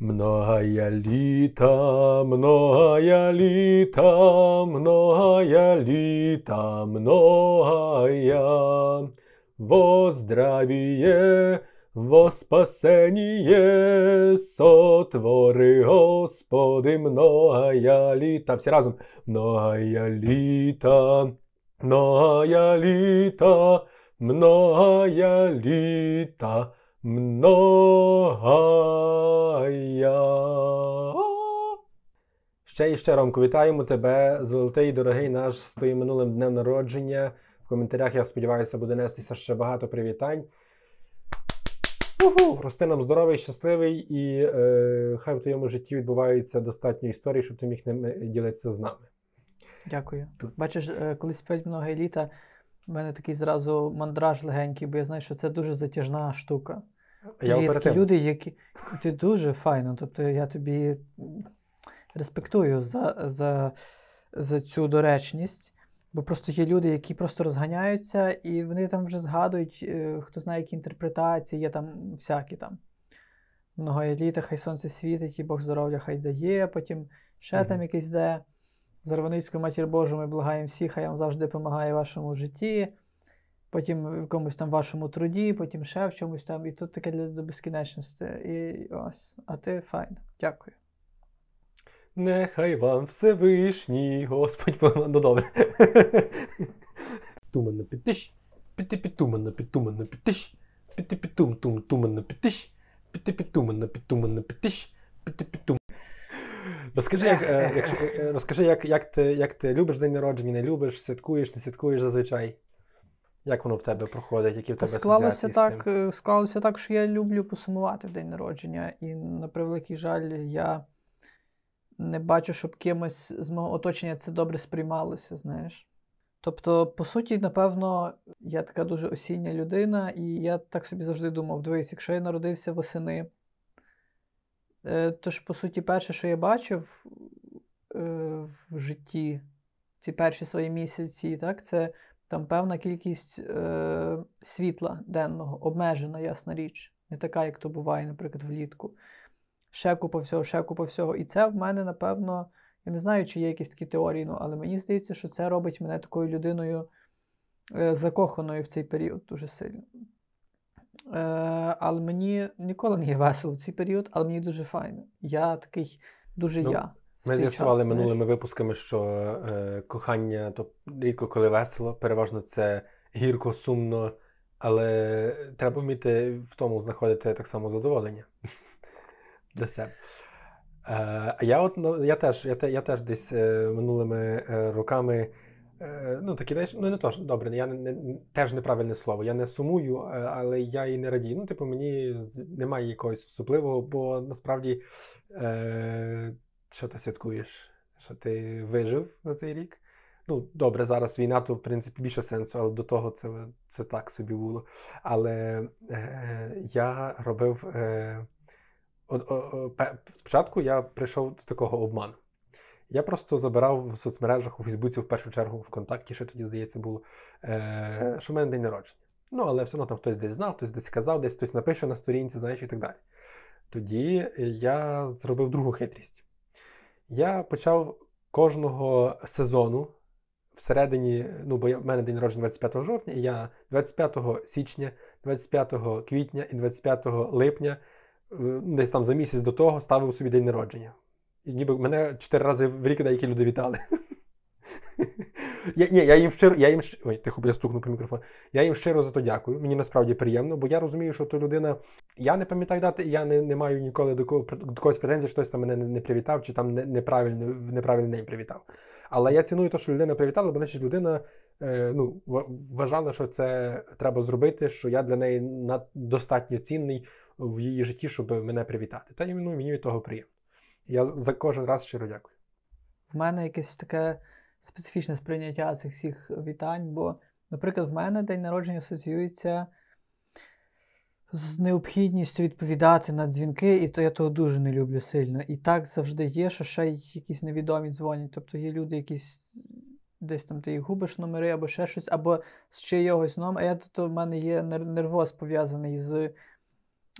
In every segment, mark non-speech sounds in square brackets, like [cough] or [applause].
Многая літа, многая літа, многая літа, многая, во здравие, во спасение, сотвори, Господи, многая літа. Всі разом. Многая літа, многая літа, многая літа, многая. Ще і ще, Ромко, вітаємо тебе, золотий дорогий наш з твоїм минулим днем народження. В коментарях, я сподіваюся, буде нестися ще багато привітань. Уху! Рости нам здоровий, щасливий, і е, хай в твоєму житті відбуваються достатньо історій, щоб ти міг ними ділитися з нами. Дякую. Тут. Бачиш, е, коли спять много еліта, в мене такий зразу мандраж легенький, бо я знаю, що це дуже затяжна штука. Я Є такі люди, які. Ти дуже файно. Тобто я тобі респектую за, за, за цю доречність. Бо просто є люди, які просто розганяються, і вони там вже згадують, е, хто знає, які інтерпретації, є там всякі там. Много еліта, хай сонце світить, і Бог здоров'я хай дає, потім ще Мгм. там якийсь де. Зарваницькою матір Божу ми благаємо всіх, хай вам завжди допомагає вашому житті, потім в якомусь там вашому труді, потім ще в чомусь там, і тут таке для до безкінечності. І ось, а ти файн. Дякую. Нехай вам Всевишній Господь. Ну добре. Туманно підтиш, піти підтуманно, підтиш, піти підтум, тум, туманно підтиш, піти підтуманно, підтиш, піти підтум. Розкажи, як, е, е, е, розкажи як, як, ти, як ти любиш день народження, не любиш, святкуєш, не святкуєш зазвичай? Як воно в тебе проходить? Які в тебе склалося так, е, склалося так, що я люблю посумувати в день народження, і на превеликий жаль, я не бачу, щоб кимось з мого оточення це добре сприймалося, знаєш. Тобто, по суті, напевно, я така дуже осіння людина, і я так собі завжди думав: дивись, якщо я народився восени, е, то ж, по суті, перше, що я бачив е, в житті, ці перші свої місяці, так, це там певна кількість е, світла денного, обмежена, ясна річ. Не така, як то буває, наприклад, влітку. Ще купа всього, ще купа всього. І це в мене, напевно, я не знаю, чи є якісь такі теорії, ну, але мені здається, що це робить мене такою людиною е, закоханою в цей період дуже сильно. Е, але мені ніколи не є весело в цей період, але мені дуже файно. Я такий дуже Ну, я. Ми з'ясували час, знаєш. минулими випусками, що е, кохання то рідко коли весело, переважно це гірко, сумно, але треба вміти в тому знаходити так само задоволення [laughs] для себе. Е, а я от ну, я теж, я, я теж десь е, минулими е, роками. е, Ну, такі речі, ну не то ж добре, я не, не теж неправильне слово. Я не сумую, е, але я і не радію. Ну, типу, мені немає якогось особливого, бо насправді е, що ти святкуєш? Що ти вижив за цей рік? Ну, добре, зараз війна, то в принципі більше сенсу, але до того це, це так собі було. Але е, я робив. Е, о, о, спочатку я прийшов до такого обману. Я просто забирав в соцмережах у Фейсбуці, в першу чергу, ВКонтакті, ще тоді, здається, було, е, що в мене день народження. Ну, але все одно там хтось десь знав, хтось десь казав, десь хтось напише на сторінці, знаєш, і так далі. Тоді я зробив другу хитрість. Я почав кожного сезону всередині, ну, бо в мене день народження 25 жовтня, і я 25 січня, 25 квітня і 25 липня, е, десь там за місяць до того, ставив собі день народження. І ніби мене чотири рази в рік деякі люди вітали. [laughs] Я, ні, я їм щиро, я їм ой, тихо, я стукнув по мікрофону. Я їм щиро за то дякую. Мені насправді приємно, бо я розумію, що то людина. Я не пам'ятаю дати, я не, не маю ніколи до, кого, до когось претензій, що хтось там мене не, привітав, чи там не, неправильно, неправильний день привітав. Але я ціную те, що людина привітала, бо значить людина е, ну, вважала, що це треба зробити, що я для неї достатньо цінний в її житті, щоб мене привітати. Та ну, мені від того приємно. Я за кожен раз щиро дякую. в мене якесь таке специфічне сприйняття цих всіх вітань, бо, наприклад, в мене день народження асоціюється з необхідністю відповідати на дзвінки, і то я того дуже не люблю сильно. І так завжди є, що ще якісь невідомі дзвонять. Тобто є люди, якісь десь там ти їх губиш номери або ще щось, або з чийогось номер. А я тут у мене є нервоз пов'язаний з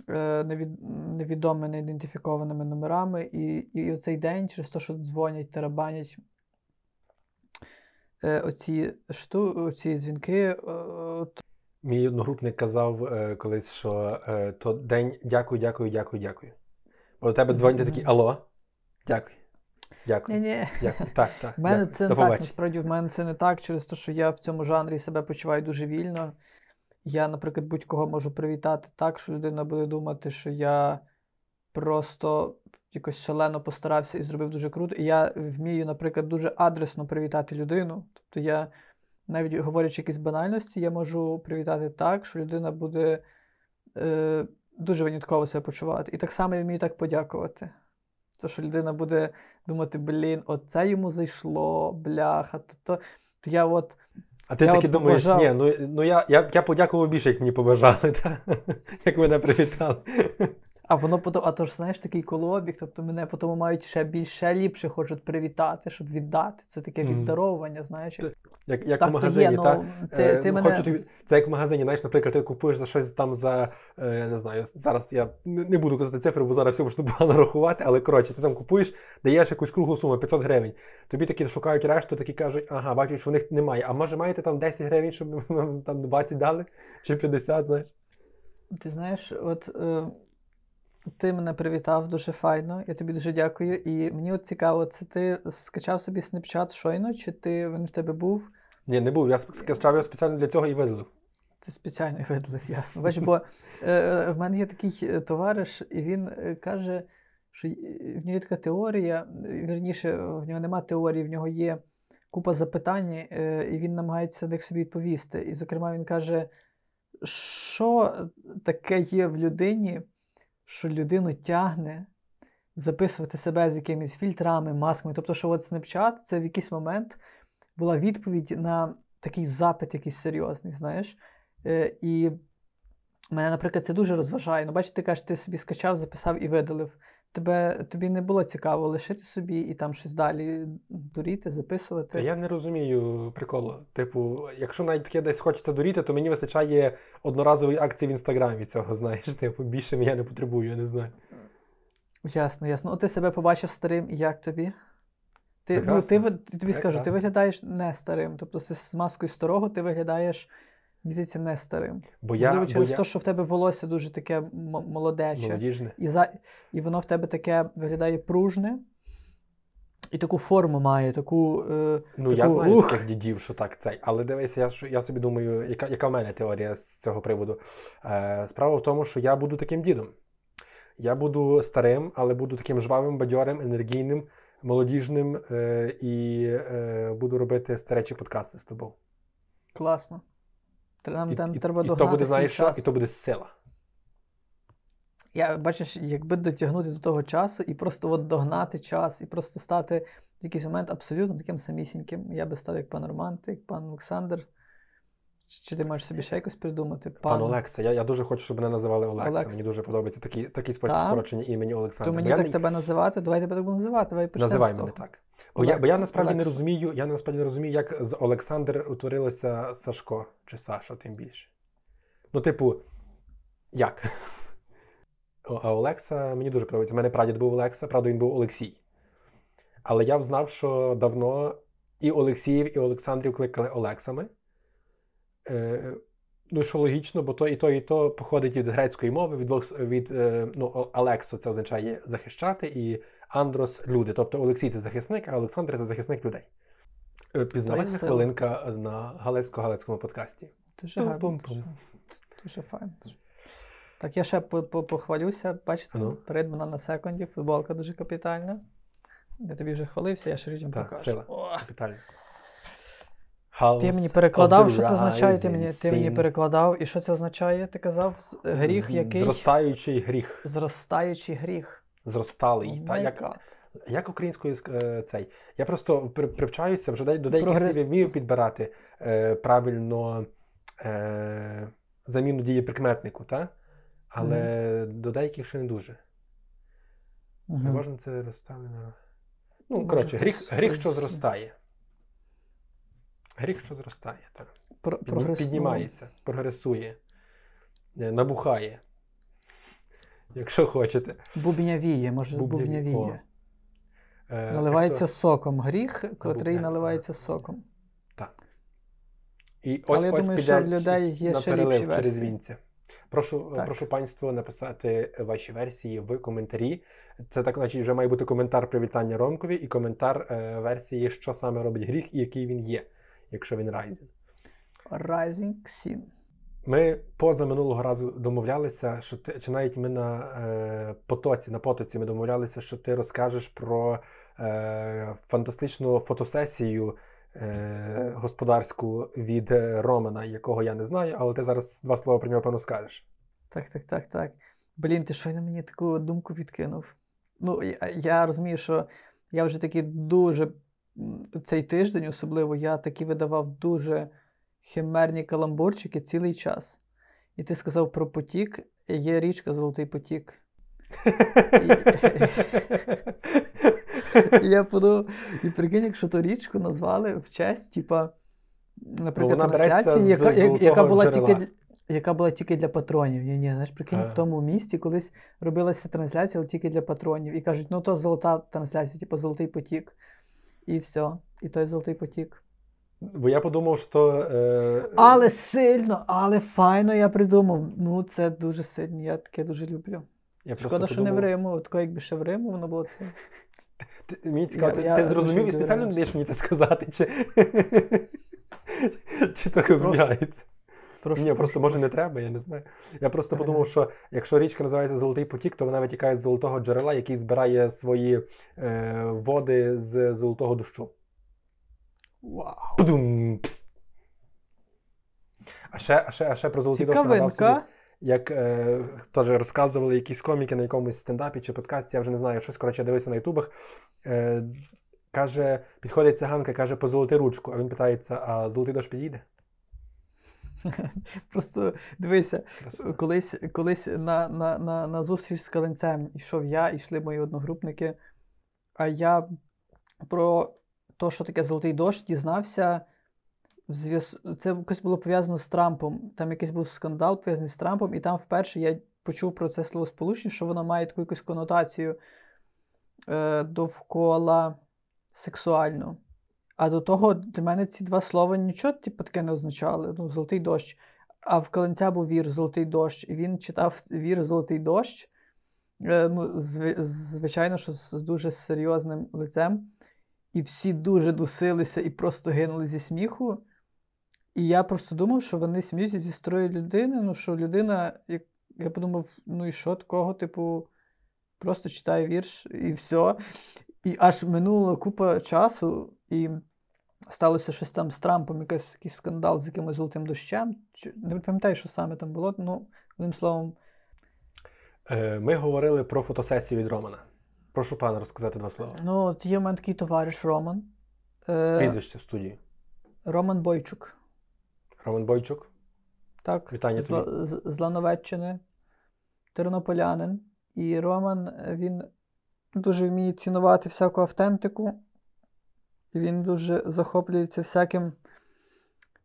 е, невід, невідомими, неідентифікованими номерами, і і оцей день, через те, що дзвонять, тарабанять оці, шту, оці дзвінки. Е, Мій одногрупник казав е, колись, що е, то день дякую, дякую, дякую, дякую. Бо до тебе дзвонять mm-hmm. такі алло, дякую. Дякую. Ні-ні. Дякую. Так, так. В мене дякую. це не так, насправді в мене це не так, через те, що я в цьому жанрі себе почуваю дуже вільно. Я, наприклад, будь-кого можу привітати так, що людина буде думати, що я просто якось шалено постарався і зробив дуже круто. І я вмію, наприклад, дуже адресно привітати людину. Тобто я, навіть говорячи якісь банальності, я можу привітати так, що людина буде е, дуже винятково себе почувати. І так само я вмію так подякувати. То, що людина буде думати, блін, оце йому зайшло, бляха, то, то, то я от. А ти таки думаєш, побажав... ні, ну ну я я, я подякував більше, як мені побажали, та? [laughs] як мене привітали. А воно потім, а то ж знаєш такий колобіг, тобто мене потім мають ще більше ліпше хочуть привітати, щоб віддати. Це таке віддаровування, знаєш. Як як так, в магазині, є, так? Ну, ти, е, ти мене... Хочу. Це як в магазині, знаєш, наприклад, ти купуєш за щось там за, е, я не знаю, зараз я не буду казати цифри, бо зараз все можна погано [laughs] рахувати, але коротше, ти там купуєш, даєш якусь круглу суму, 500 гривень. Тобі такі шукають решту, такі кажуть, ага, бачу, що в них немає. А може маєте там 10 гривень, щоб [laughs] там 20 дали, чи 50, знаєш? Ти знаєш, от. Е... Ти мене привітав дуже файно, я тобі дуже дякую. І мені от цікаво, це ти скачав собі снапчат щойно, чи ти він в тебе був? Ні, не був. Я скачав його спеціально для цього і видалив. Ти спеціально видалив, ясно. Бач, бо е, е, в мене є такий е, товариш, і він е, каже, що в нього є така теорія, вірніше, в нього нема теорії, в нього є купа запитань, е, і він намагається на них собі відповісти. І, зокрема, він каже, що таке є в людині що людину тягне записувати себе з якимись фільтрами, масками. Тобто, що от Snapchat це в якийсь момент була відповідь на такий запит, якийсь серйозний, знаєш. Е, І мене, наприклад, це дуже розважає. Ну, бачите, ти кажеш, ти собі скачав, записав і видалив. Тебе, Тобі не було цікаво лишити собі і там щось далі дуріти, записувати. Я не розумію приколу. Типу, якщо навіть таке десь хочете дуріти, то мені вистачає одноразової акції в інстаграмі цього, [laughs] знаєш. Типу, більше я не потребую, я не знаю. Ясно, ясно. От ти себе побачив старим, і як тобі? Ти, ну, ти, Тобі скажу, ти виглядаєш не старим. Тобто з маскою старого ти виглядаєш здається, не старим. Бо я, Можливо, через те, що в тебе волосся дуже таке молодече. Молодіжне. І за, і воно в тебе таке виглядає пружне. І таку форму має, таку. Е, ну, таку, я знаю ух. таких дідів, що так цей. Але дивися, я я собі думаю, яка яка в мене теорія з цього приводу. Е, Справа в тому, що я буду таким дідом. Я буду старим, але буду таким жвавим, бадьорим, енергійним, молодіжним е, і е, буду робити старечі подкасти з тобою. Класно. Нам і, там і, треба і, і то буде, знаєш, що? І то буде сила. Я бачиш, якби дотягнути до того часу і просто от догнати час, і просто стати в якийсь момент абсолютно таким самісіньким. Я би став як пан Роман, ти, як пан Олександр. Чи ти маєш собі ще якось придумати? Пан, пан Олекса. Я я дуже хочу, щоб мене називали Олекса. Олекс. Мені дуже подобається такий такий спосіб скорочення імені Олександра. То мені Бо так я... тебе називати, давай тебе так називати. Давай почнемо Називай з мене так. Бо я бо я насправді Олекс. не розумію, я насправді не розумію, як з Олександр утворилося Сашко чи Саша, тим більше. Ну, типу, як? [laughs] А Олекса мені дуже подобається. У мене прадід був Олекса, правда, він був Олексій. Але я взнав, що давно і Олексіїв, і Олександрів кликали Олексами. Е, Ну, що логічно, бо то і то, і то походить від грецької мови, від двох від е, ну, Алексо це означає захищати, і Андрос люди. Тобто Олексій це захисник, а Олександр це захисник людей. Е, Пізнавальна хвилинка на Галецько-Галецькому подкасті. Дуже гарно. Дуже файно. Так, я ще похвалюся. Бачите, ну. мене на секунді, футболка дуже капітальна. Я тобі вже хвалився, я ще людям так, покажу. Сила. Капітальна. Ти мені перекладав, що це означає? Ти мені ти мені перекладав, і що це означає? Ти казав? Гріх який? Зростаючий гріх. Зростаючий гріх. Зросталий. Oh та, як як українською е, цей? Я просто привчаюся вже до деяких слів вмію підбирати е, правильно е, заміну дії прикметнику, та? але mm. до деяких ще не дуже. Mm-hmm. Переважно це розставлено. Ну, Може, коротше, гріх, гріх, що зростає. Гріх, що зростає, так. Про, прогресу... Піднімається, прогресує, е, набухає. Якщо хочете. Бубнявіє, може, бубнявіє. Е, Наливається ето- соком гріх, котрий наливається соком. Так. І ось Але я ось думаю, що в людей є на ще ліпші через вінця. Прошу, Так. прошу панство написати ваші версії в коментарі. Це так, значить, вже має бути коментар привітання Ромкові і коментар е, версії, що саме робить гріх і який він є, якщо він Райзен. Rising Sin. Ми поза минулого разу домовлялися, що ти чи навіть ми на е, потоці, на потоці ми домовлялися, що ти розкажеш про е, фантастичну фотосесію е, господарську від Романа, якого я не знаю, але ти зараз два слова про нього певно скажеш. Так, так, так, так. Блін, ти щойно мені таку думку підкинув. Ну, я, я розумію, що я вже таки дуже цей тиждень, особливо, я таки видавав дуже химерні каламбурчики цілий час. І ти сказав про потік, є річка Золотий потік. І я подумав, і прикинь, якщо ту річку назвали в честь, типа, наприклад, трансляції, яка, яка, була тільки, для- яка була тільки для патронів. Ні, ні, знаєш, прикинь, в тому місті колись робилася трансляція, але тільки для патронів. І кажуть, ну то золота трансляція, типу золотий потік. І все. І той золотий потік. Бо я подумав, що. Е, Але сильно, але файно я придумав. Ну, це дуже сильно, я таке дуже люблю. я Шкода, що не в подумав- Риму. Тако, якби ще в Риму, воно було це. Ти- Мені цікаво, Я- ти, ти зрозумів і спеціально не даєш мені це сказати, чи, [laughs] чи так розуміється? Прошу, Ні, прошу, просто може не треба, я не знаю. Я просто Ага. подумав, що якщо річка називається Золотий потік, то вона витікає з золотого джерела, який збирає свої е, води з золотого дощу. Вау. Пудум, пс. А ще, а ще, а ще про дощ нагадав собі, як е, теж розказували якісь коміки на якомусь стендапі чи подкасті, я вже не знаю, щось коротше я дивився на ютубах. Е, каже, підходить циганка, каже, позолоти ручку, а він питається: а золотий дощ підійде? [laughs] Просто дивися, Красиво. колись, колись на, на, на, на зустріч з каленцем йшов я, йшли мої одногрупники. А я про те, що таке золотий дощ, дізнався. Це якось було пов'язано з Трампом. Там якийсь був скандал пов'язаний з Трампом, і там вперше я почув про це словосполучення, що воно має таку якусь конотацію е, довкола сексуальну. А до того для мене ці два слова нічого типу, таке не означали. Ну, золотий дощ. А в Каленця був вір Золотий дощ, і він читав вір Золотий дощ. Е, ну, зви- звичайно, що з дуже серйозним лицем. І всі дуже дусилися і просто гинули зі сміху. І я просто думав, що вони сміються зі строї людини. Ну, що людина, як я подумав, ну і що такого, типу, просто читає вірш і все. І аж минула купа часу, і сталося щось там з Трампом, якийсь, якийсь скандал з якимось золотим дощем. Не пам'ятаю, що саме там було. Ну, одним словом, Е, ми говорили про фотосесію від Романа. Прошу пана розказати два слова. ну, от є в мене такий товариш Роман. Е, Прізвище в студії. Роман Бойчук. Роман Бойчук. Так, Вітання з, Ла- з, з Лановеччини, тернополянин. І Роман він дуже вміє цінувати всяку автентику. Він дуже захоплюється всяким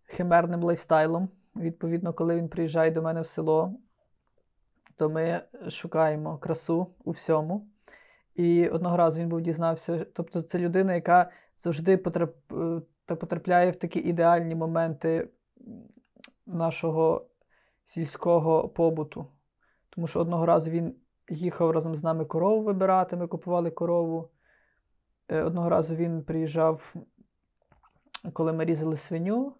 химерним лайфстайлом. Відповідно, коли він приїжджає до мене в село, то ми шукаємо красу у всьому. І одного разу він був дізнався, тобто це людина, яка завжди е, потрапляє в такі ідеальні моменти нашого сільського побуту. Тому що одного разу він їхав разом з нами корову вибирати, ми купували корову. Е, Одного разу він приїжджав, коли ми різали свиню,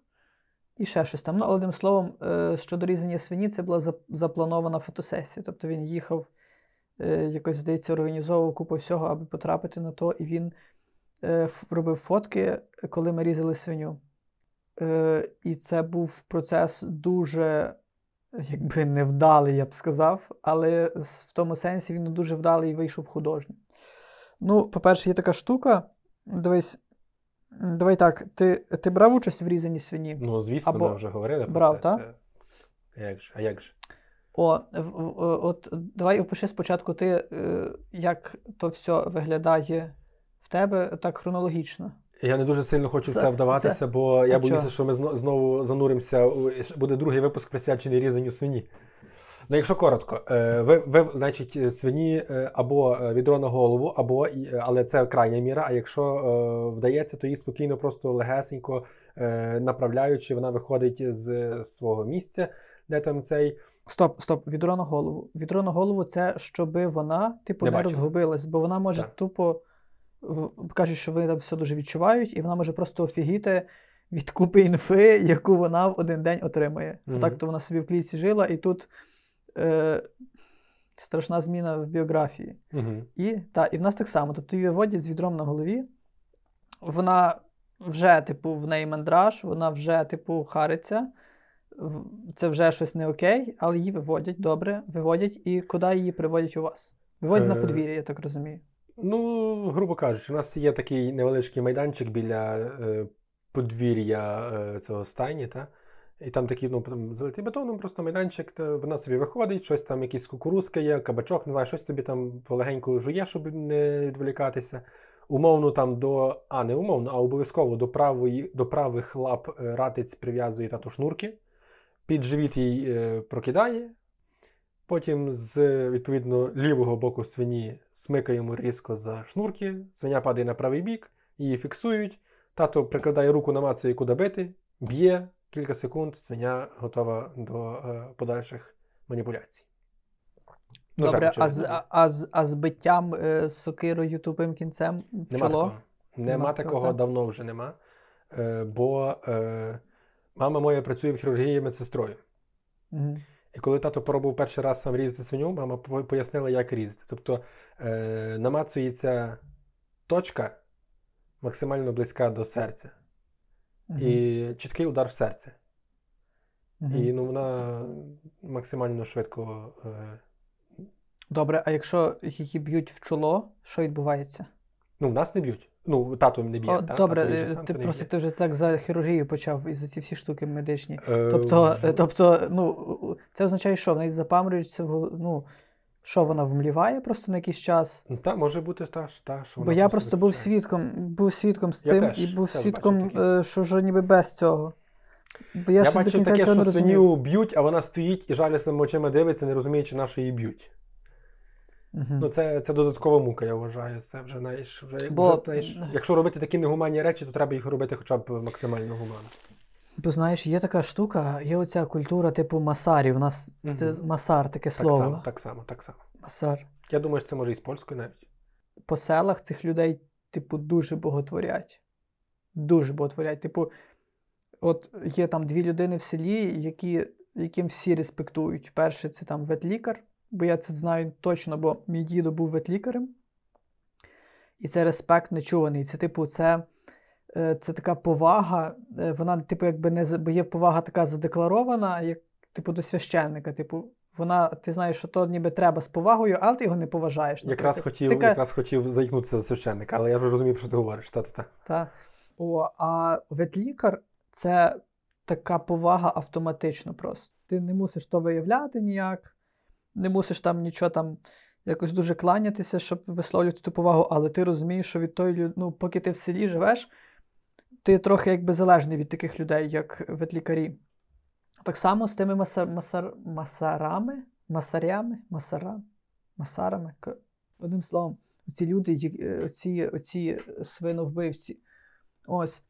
і ще щось там. Ну, одним словом, е, щодо різання свині, це була запланована фотосесія. Тобто він їхав, якось, здається, організовував купу всього, аби потрапити на то, і він е, робив фотки, коли ми різали свиню. Е, і це був процес дуже, якби невдалий, я б сказав, але в тому сенсі він дуже вдалий і вийшов художньо. Ну, по-перше, є така штука. Дивись, давай так, ти, ти брав участь в різанні свині? Ну, звісно, Або ми вже говорили про брав, це. та? Це- А як же? А як же? О, в- от давай опиши спочатку ти, е, як то все виглядає в тебе так хронологічно. Я не дуже сильно хочу в Це- вдаватися, це- бо я А боюся, чого? що ми зно- знову зануримося. Буде другий випуск присвячений різанню свині. Ну, якщо коротко, е, ви, ви значить, свині е, або е, відро на голову, або, але це крайня міра. А якщо е, вдається, то її спокійно, просто легесенько е, направляючи, вона виходить з свого місця, де там цей. Стоп, стоп, відро на голову. Відро на голову це щоби вона, типу, Не не, розгубилась, бо вона може Так. тупо кажуть, що вони там все дуже відчувають, і вона може просто офігіти від купи інфи, яку вона в один день отримає. Мгм. Так то вона собі в клітці жила, і тут е, страшна зміна в біографії. Угу. І, та, і в нас так само. Тобто її виводять з відром на голові. Вона вже, типу, в неї мандраж, вона вже, типу, хариться. Це вже щось не окей, але її виводять добре, виводять, і куди її приводять у вас? Виводять на Е, подвір'я, я так розумію. Ну, грубо кажучи, у нас є такий невеличкий майданчик біля е, подвір'я е, цього стайні, та? і там такий ну, там, залитий бетоном, просто майданчик, та вона собі виходить, щось там, якісь кукурузка є, кабачок, не знаю, щось собі там полегенько жує, щоб не відволікатися. Умовно там до, а не умовно, а обов'язково до правої, до правих лап е, ратиць прив'язує тато шнурки, під живіт їй е, прокидає, Потім з відповідно лівого боку свині смикаємо різко за шнурки, свиня падає на правий бік, її фіксують. Тато прикладає руку, намацує, куди бити, б'є кілька секунд, свиня готова до е, подальших маніпуляцій. Ножем, Добре, а очевидно. з, а, а, з, а з биттям е, сокирою тупим кінцем в Нема чоло? такого. Нема, Нема такого, так? давно вже нема. Е, бо е, мама моя працює в хірургії медсестрою. Мгм. І коли тато пробував перший раз сам різати свиню, мама пояснила, як різати. Тобто е, намацується точка максимально близька до серця. Мгм. І чіткий удар в серце. Мгм. І ну, вона максимально швидко. Е, Добре, а якщо її б'ють в чоло, що відбувається? ну, в нас не б'ють. Ну, тато не б'є. О, та, добре, а той е, сам ти просто б'є. ти вже так за хірургію почав і за ці всі штуки медичні. Е, Тобто, е, тобто, ну, це означає, що в неї запаморюється, ну, що вона вмліває просто на якийсь час. Ну, Та, може бути та, та що Бо вона я просто був свідком, був свідком з Я цим теж, і був свідком, е, що вже ніби без цього. Бо я, Я, бачив таке, що розумів. б'ють, а вона стоїть і жалісними очима дивиться, не розуміючи, на що її б'ють. Мгм. Ну, це, це додаткова мука, я вважаю. Це вже, знаєш, вже, Бо- вже знаєш, якщо робити такі негуманні речі, то треба їх робити хоча б максимально гуманно. Бо знаєш, є така штука, є оця культура типу масарів. У нас Мгм. це масар, таке Так слово. само, так само, так само. Масар. Я думаю, що це може і з польською навіть. По селах цих людей, типу, дуже боготворять. Дуже боготворять. Типу, от є там дві людини в селі, які, яким всі респектують. Перше, це там ветлікар, бо я це знаю точно, бо мій дідо був ветлікарем. І це респект нечуваний. Це, типу, це, е, це така повага. е, Вона, типу, якби не бо є повага така задекларована, як типу до священника. Типу, вона, ти знаєш, що то ніби треба з повагою, але ти його не поважаєш. Якраз наприклад. хотів, Така- якраз хотів заїкнутися за священника, але я вже розумію, про що ти говориш. Та-та-та. Та. О, а ветлікар це така повага автоматично просто. Ти не мусиш то виявляти ніяк, не мусиш там нічого там якось дуже кланятися, щоб висловлювати ту повагу, але ти розумієш, що від тої лю- ну, поки ти в селі живеш, ти трохи якби залежний від таких людей, як ветлікарі. Так само з тими маса, масар, масарами, масарями, масара, масарами. Одним словом, ці люди, е, оці, оці свиновбивці. Ось.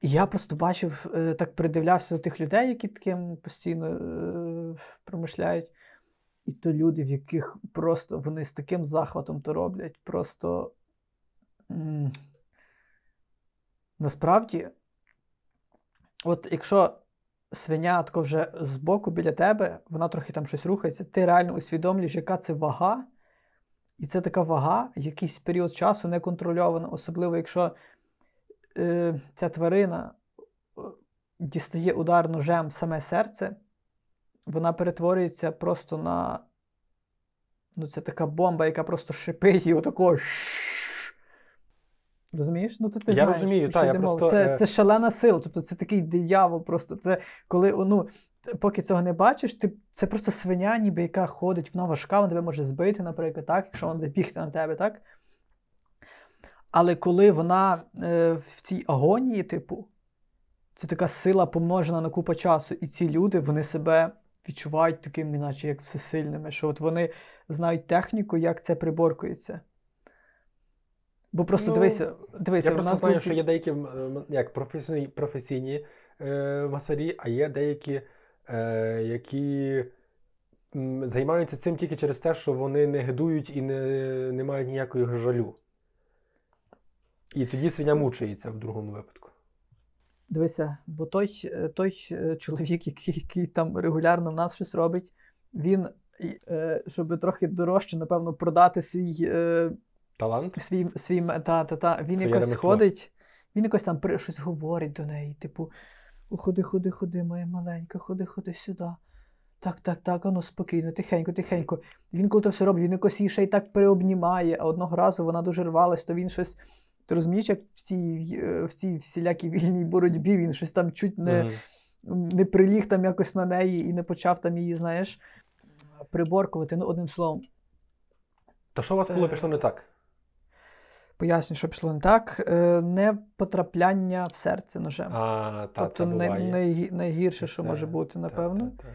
І я просто бачив, е, так придивлявся до тих людей, які таким постійно е, промишляють. І то люди, в яких просто вони з таким захватом то роблять. Просто насправді, от якщо свиня тако вже збоку біля тебе, вона трохи там щось рухається, ти реально усвідомлюєш, яка це вага. І це така вага, якийсь період часу не контрольована, особливо якщо е, ця тварина е, дістає удар ножем саме серце, вона перетворюється просто на. Ну, це така бомба, яка просто шипить і отако. Розумієш? Ну, то ти Я знаєш, розумію, що та, я просто, Це, е, це шалена сила. Тобто це такий диявол просто. Це коли, ну, поки цього не бачиш, ти, це просто свиня, ніби яка ходить, вона важка, вона тебе може збити, наприклад, так, якщо вона буде бігти на тебе, так? Але коли вона е, в цій агонії, типу, це така сила помножена на купа часу, і ці люди вони себе відчувають такими, наче як всесильними, що от вони знають техніку, як це приборкується. Бо просто Ну, дивися, дивися, Я просто нас знаю, був що є деякі як професійні, професійні е, масарі, а є деякі, е, які м, займаються цим тільки через те, що вони не гидують і не, не мають ніякої жалю. І тоді свиня мучається в другому випадку. Дивися, бо той, е, той е, чоловік, [laughs] який, який там регулярно в нас щось робить, він, е, щоб трохи дорожче, напевно, продати свій, Талант? свій, свій та, та, та, він Своє якось ремесло. ходить, він якось там щось говорить до неї, типу: ходи, ходи, ходи, моя маленька, ходи, ходи сюди. Так, так, так, ану спокійно, тихенько, тихенько. Він коли то все робить, він якось її ще й так приобнімає, а одного разу вона дуже рвалась, то він щось. Ти розумієш, як в цій, в цій всілякій вільній боротьбі він щось там чуть не, Мгм. не приліг там якось на неї і не почав там її, знаєш, приборкувати. Ну, одним словом, То що у вас було Е, пішло не так? поясню, що пішло не так. Е, Не потрапляння в серце ножем. А, та, тобто це най, найгірше, що Це- може бути, та, напевно. та, та.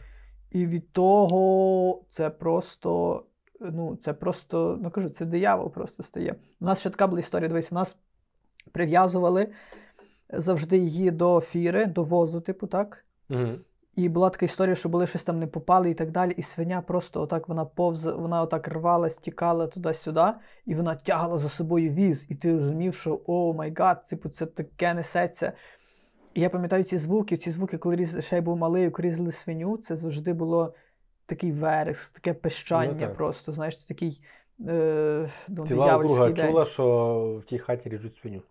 І від того це просто, ну, це просто, ну кажу, це диявол просто стає. У нас ще така була історія, дивись, у нас прив'язували завжди її до фіри, до возу, типу, так. Мгм. І була така історія, що були щось там не попали і так далі. І свиня просто отак вона повз, вона отак рвалась, тікала туди-сюди, і вона тягала за собою віз. І ти розумів, що oh my God, типу, це таке несеться. І я пам'ятаю ці звуки, ці звуки, коли різ, ще я був малий, коли різали свиню, це завжди було такий вереск, таке пищання Ну, так. просто. Знаєш, це такий е, ну, Ціла округа день. чула, що в тій хаті ріжуть свиню.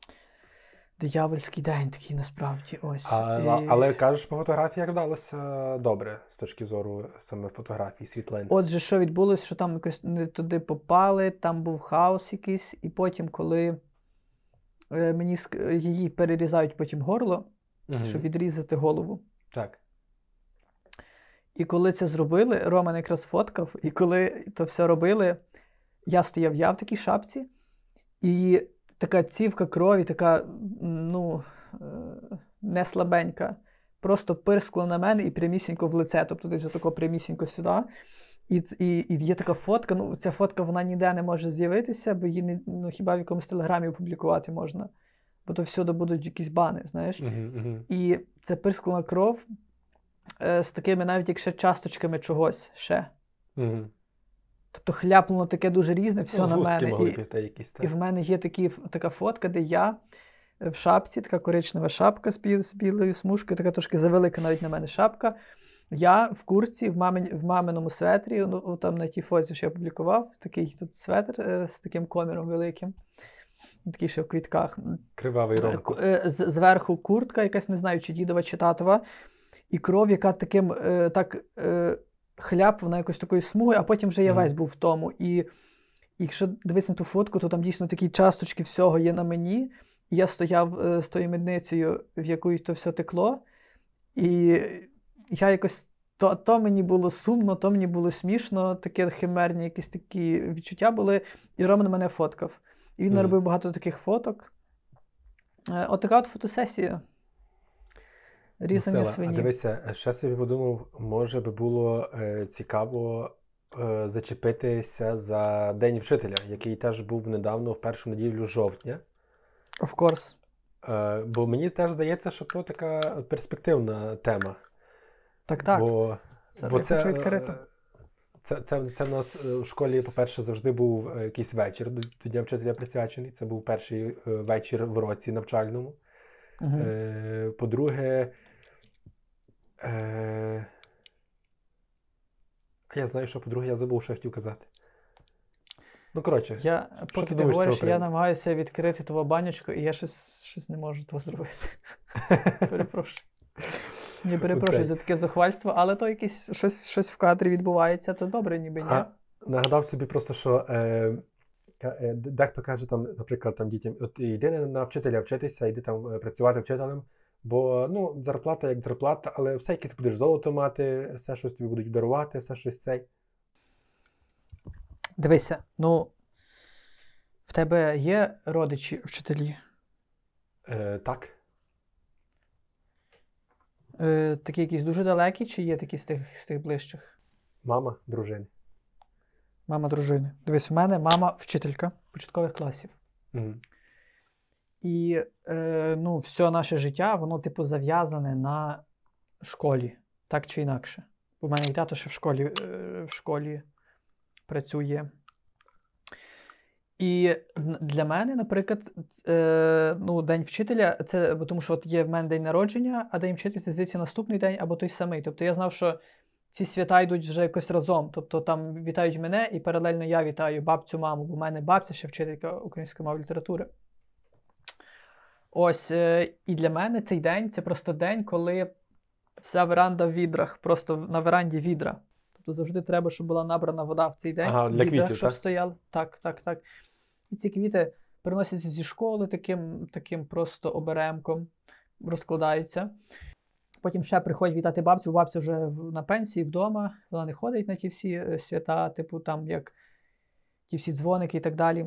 Диявольський день такий насправді. Ось. А, І- Але кажеш, по фотографіях вдалося добре з точки зору саме фотографій, світлин. Отже, що відбулося, що там якось не туди попали, там був хаос якийсь, і потім, коли е, мені її перерізають потім горло, Мгм. щоб відрізати голову. Так. І коли це зробили, Роман якраз фоткав, і коли то все робили, я стояв я в такій шапці, і така цівка крові, така, ну, е, не слабенька, просто пирскла на мене і прямісінько в лице, тобто десь отако прямісінько сюди. І, і, і є така фотка. Ну, ця фотка вона ніде не може з'явитися, бо її не, ну, хіба в якомусь телеграмі опублікувати можна. Бо то всюди будуть якісь бани, знаєш. Мгм, мгм. І це пирскнула кров е, з такими навіть як ще часточками чогось ще. Мгм. Тобто хляпнуло таке дуже різне, все Ну, на мене. І, піти якісь. і в мене є такі, така фотка, де я в шапці, така коричнева шапка з, біл, з білою смужкою, така трошки завелика навіть на мене шапка. Я в курці, в, мамин, в маминому светрі, ну там на тій фоці, що я публікував, такий тут светр е, з таким коміром великим, такий ще в квітках. Кривавий Е, ку- е, Зверху куртка, якась не знаю, чи дідова, чи татова, і кров, яка таким е, так е, хляп, вона якось такою смугою, а потім вже я Мгм. весь був в тому. І, і якщо дивитися на ту фотку, то там дійсно такі часточки всього є на мені. І я стояв е, з тою медницею, в якої то все текло, і я якось. То, то мені було сумно, то мені було смішно, таке химерні якісь такі відчуття були. І Роман мене фоткав. І він Мгм. наробив багато таких фоток. Е, От от фотосесія. Різання Весела. свині. А дивися, ще собі подумав, може би було е, цікаво е, зачепитися за День вчителя, який теж був недавно в першу неділю жовтня. Of course. Е, бо мені теж здається, що то така перспективна тема. Так, так. Бо, бо це, відкрити. е, це, це, це в нас е, в школі, по-перше, завжди був е, якийсь вечір до, до Дня вчителя присвячений. Це був перший вечір в році навчальному. Е, по-друге, е, а я знаю, що по-друге, я забув, що я хотів казати. Ну, коротше, Я, поки ти ти, думаєш говориш, я намагаюся відкрити ту банячку, і я щось, щось не можу того зробити. [laughs] Перепрошую. Не перепрошую за таке зухвальство, але то якесь щось, щось в кадрі відбувається, то добре, ніби ні. А, нагадав собі просто, що е, е, дехто каже, там, наприклад, там дітям, от йди на- на вчителя вчитися, йди там е, працювати вчителем, бо ну, зарплата як зарплата, але все якесь будеш золото мати, все щось тобі будуть дарувати, все щось цей. Дивися, ну в тебе є родичі вчителі? Е, так. Е, такі якісь дуже далекі, чи є такі з тих, з тих ближчих? Мама, дружини. Мама дружини. Дивись, у мене мама вчителька початкових класів. Мгм. І е, ну, все наше життя, воно, типу, зав'язане на школі, так чи інакше. У мене і тато ще в школі, е, в школі працює. І для мене, наприклад, е, ну, День вчителя, це тому що от є в мене день народження, а День вчителя це здається наступний день або той самий. Тобто я знав, що ці свята йдуть вже якось разом. Тобто там вітають мене, і паралельно я вітаю бабцю, маму, бо в мене бабця ще вчителька української мови літератури. Ось, е, і для мене цей день це просто день, коли вся веранда в відрах, просто на веранді відра. Тобто завжди треба, щоб була набрана вода в цей день. Ага, для відра, квітів, щоб так? стояли. Так, так, так. І ці квіти приносяться зі школи таким, таким просто оберемком, розкладаються. Потім ще приходять вітати бабцю. Бабця вже на пенсії вдома, вона не ходить на ті всі е, свята, типу там як ті всі дзвоники і так далі.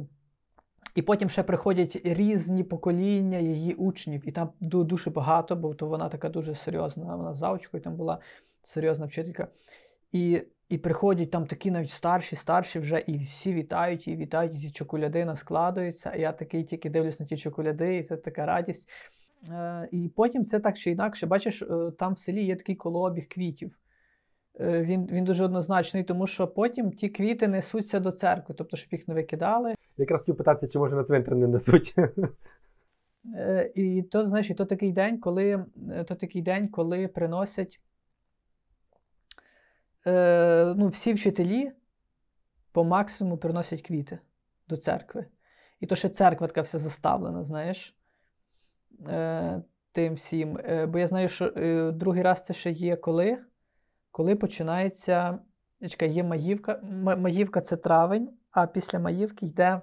І потім ще приходять різні покоління її учнів, і там дуже багато, бо то вона така дуже серйозна, вона завучкою там була серйозна вчителька. І, і приходять там такі навіть старші, старші вже, і всі вітають її, вітають, і ті чоколяди наскладуються. А я такий тільки дивлюсь на ті чоколяди, і це така радість. Е, і потім це так чи інакше, бачиш, е, там в селі є такий колообіг квітів. Е, Він, він дуже однозначний, тому що потім ті квіти несуться до церкви, тобто, щоб їх не викидали. Якраз хотів питатися, чи може на цвинтар не несуть. Е, І то, знаєш, і то такий день, коли, е, то такий день, коли приносять е, ну, всі вчителі по максимуму приносять квіти до церкви. І то ще церква така вся заставлена, знаєш, е, тим всім. Бо я знаю, що другий раз це ще є коли? Коли починається. Чекай, є Маївка. Маївка це травень, а після Маївки йде.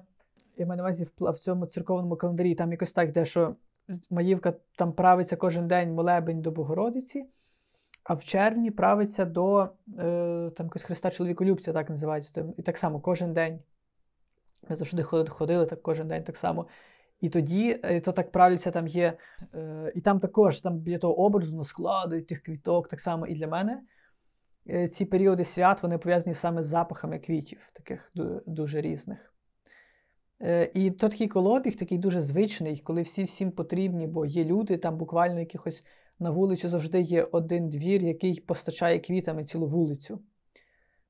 Я маю на увазі в, цьому церковному календарі, там якось так йде, що Маївка там правиться кожен день молебень до Богородиці, а в червні правиться до е, там якось Христа Чоловіколюбця, так називається. І так само кожен день. Ми завжди ходили так кожен день так само. І тоді е, то так правляться, там є. Е, і там також там біля того образу ну, складують тих квіток, так само і для мене. Е, ці періоди свят вони пов'язані саме з запахами квітів, таких дуже різних. Е, І то такий колобіг, такий дуже звичний, коли всі всім потрібні, бо є люди, там буквально якихось на вулицю завжди є один двір, який постачає квітами цілу вулицю.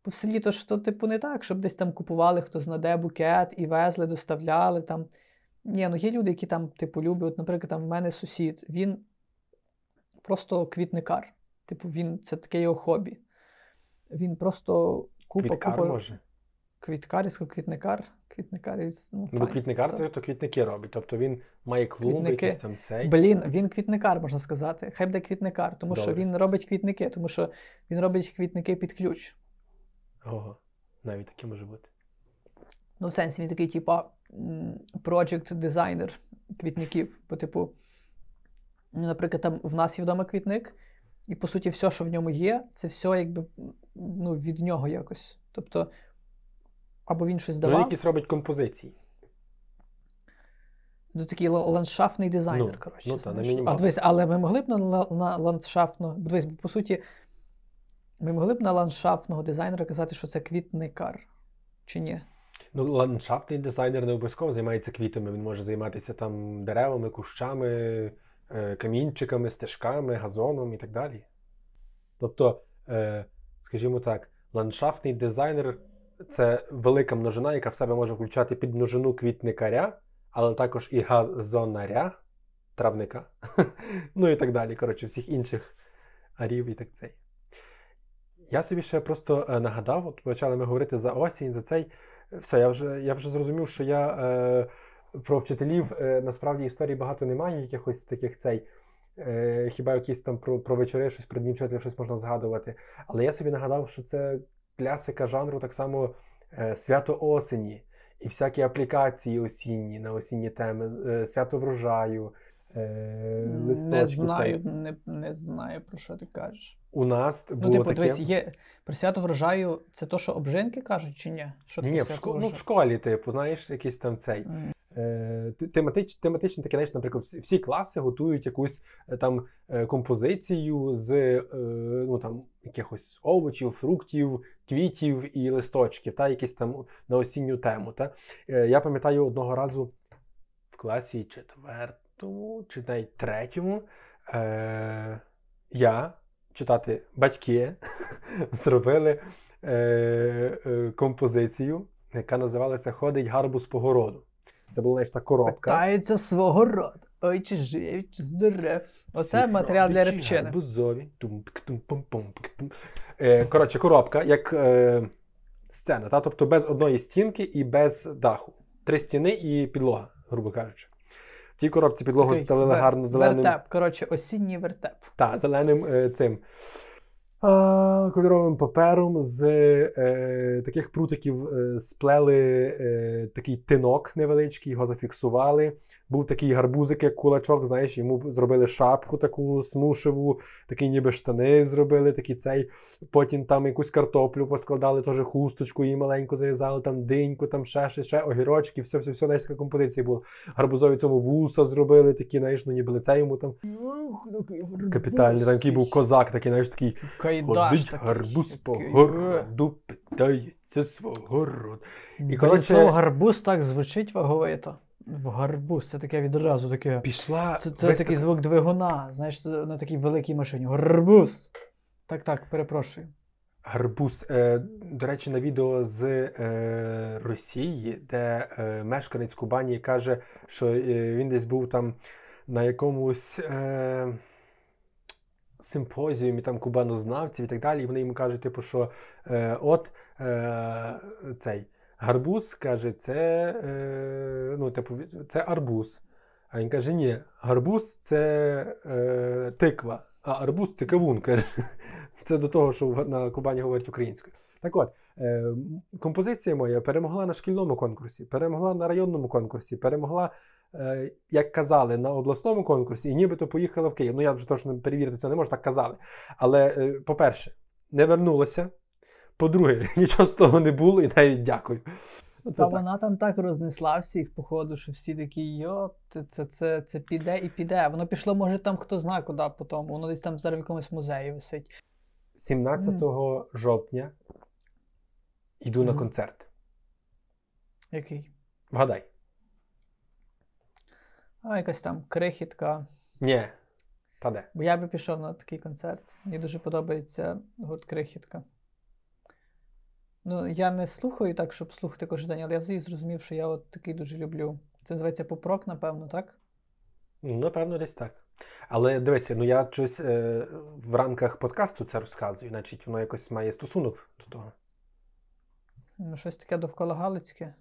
Бо в селі то ж то, типу, не так, щоб десь там купували хто знаде букет і везли, доставляли там. Ні, ну є люди, які там, типу, люблять. От, наприклад, там в мене сусід, він просто квітникар. Типу, він це таке його хобі. Він просто купа, Квіткар купа... може. Квіткар, сказав, квітникар. Квітникар, ну, Ну, квітникар Так. це то квітники робить. Тобто він має клумби, Квітники. якісь там цей. Блін, він квітникар, можна сказати. Хай буде квітникар, тому що він робить квітники, тому що він робить квітники під ключ. Ого, навіть таке може бути. Ну, в сенсі, він такий, типа, project дизайнер квітників. Бо, типу, ну, наприклад, там в нас є вдома квітник, і по суті, все, що в ньому є, це все якби ну, від нього якось. Тобто, або він щось Ну, давав, якісь робить композиції. ну, такий ла- ландшафтний дизайнер, Ну, коротше. ну, та, на а дивись, але ми могли б на, на ландшафтного. Дивись, по суті, ми могли б на ландшафтного дизайнера казати, що це квітникар. Чи ні? Ну, ландшафтний дизайнер не обов'язково займається квітами. Він може займатися там деревами, кущами, е, камінчиками, стежками, газоном і так далі. Тобто, е, скажімо так, ландшафтний дизайнер це велика множина, яка в себе може включати під множину квітникаря, але також і газонаря, травника, [laughs] ну і так далі. Коротше, всіх інших арів і так цей. Я собі ще просто е, нагадав, от почали ми говорити за осінь, за цей. Все, я вже, я вже зрозумів, що я е, про вчителів е, насправді історій багато немає, якихось таких цей. Е, хіба якісь там про, про вечори, щось про дні щось можна згадувати. Але я собі нагадав, що це класика жанру так само е, свято осені і всякі аплікації осінні на осінні теми, е, свято врожаю, е, листочки. Не знаю, не, не знаю, про що ти кажеш. У нас Ну, типу, таке. дивись, є про свято врожаю, це то, що обжинки кажуть, чи ні? Що Ні, в, свято ну, в школі, типу, знаєш, якийсь там цей. М. Е, тематич, тематичне таке, наприклад, всі, класи готують якусь е, там е, композицію з ну, там, якихось овочів, фруктів, квітів і листочків, та якісь там на осінню тему. Та. Я пам'ятаю одного разу в класі четвертому чи навіть третьому. Е, Я читати батьки [laughs] зробили е, композицію, яка називалася Ходить гарбуз по городу. Це була знаєш, та коробка. Питається свого роду. Ой, чи живі, чи здорові. Оце Всі матеріал для репчини. Е, Коротше, коробка, як е, сцена, та? тобто без одної стінки і без даху. Три стіни і підлога, грубо кажучи. В тій коробці підлогу Такий стелили вер- гарно зеленим. Вертеп. Коротше, осінній вертеп. Та, зеленим е, цим кольоровим папером з е, таких прутиків е, сплели е, такий тинок невеличкий, його зафіксували. Був такий гарбузик, як кулачок, знаєш, йому зробили шапку таку смушеву, такі ніби штани зробили, такі цей. Потім там якусь картоплю поскладали, теж хусточку її маленьку зав'язали, там диньку, там ще щось, ще огірочки, все, все, все, знаєш, така композиція була. Гарбузові цьому вуса зробили, такі, знаєш, ну ніби лице йому там капітальний. Там такий був козак, такий, знаєш, такий. Ходить такий. гарбуз по е. городу, питається свого роду. І, коротше- слово гарбуз так звучить ваговито. В гарбуз, це таке відразу таке. Пішла Це, це весь такий так- звук двигуна, знаєш, на такій великій машині. Гарбуз. Так, так, перепрошую. гарбуз. Е, до речі, на відео з е, Росії, де е, мешканець Кубані каже, що е, він десь був там на якомусь. Е, Симпозіумі там кубанознавців і так далі. І вони йому кажуть, типу, що е, от е, цей гарбуз каже, це, е, ну, типу, це арбуз. А він каже: ні, гарбуз це е, тиква, а арбуз це кавун. Каже. [laughs] Це до того, що на Кубані говорять українською. Так от, е, композиція моя перемогла на шкільному конкурсі, перемогла на районному конкурсі, перемогла, як казали, на обласному конкурсі, і нібито поїхала в Київ. Ну я вже точно перевірити це не можу, так казали. Але, е, по-перше, не вернулася. По-друге, [laughs] нічого з того не було, і навіть дякую. Ну, це Та так. вона там так рознесла всіх, походу, що всі такі, йо, це, це, це, це піде і піде. Воно пішло, може, там хто знає куди потім. Воно десь там зараз в якомусь музеї висить. 17 жовтня йду на концерт. Який? Вгадай. А, якась там крихітка. Ні. Паде. Бо я би пішов на такий концерт. Мені дуже подобається гурт крихітка. Ну, я не слухаю так, щоб слухати кожен день, але я взагалі зрозумів, що я от такий дуже люблю. Це називається поп-рок, напевно, так? Ну, напевно, десь так. Але дивися, ну я щось е, в рамках подкасту це розказую, значить воно якось має стосунок до того. Ну, щось таке довкола Галицьке,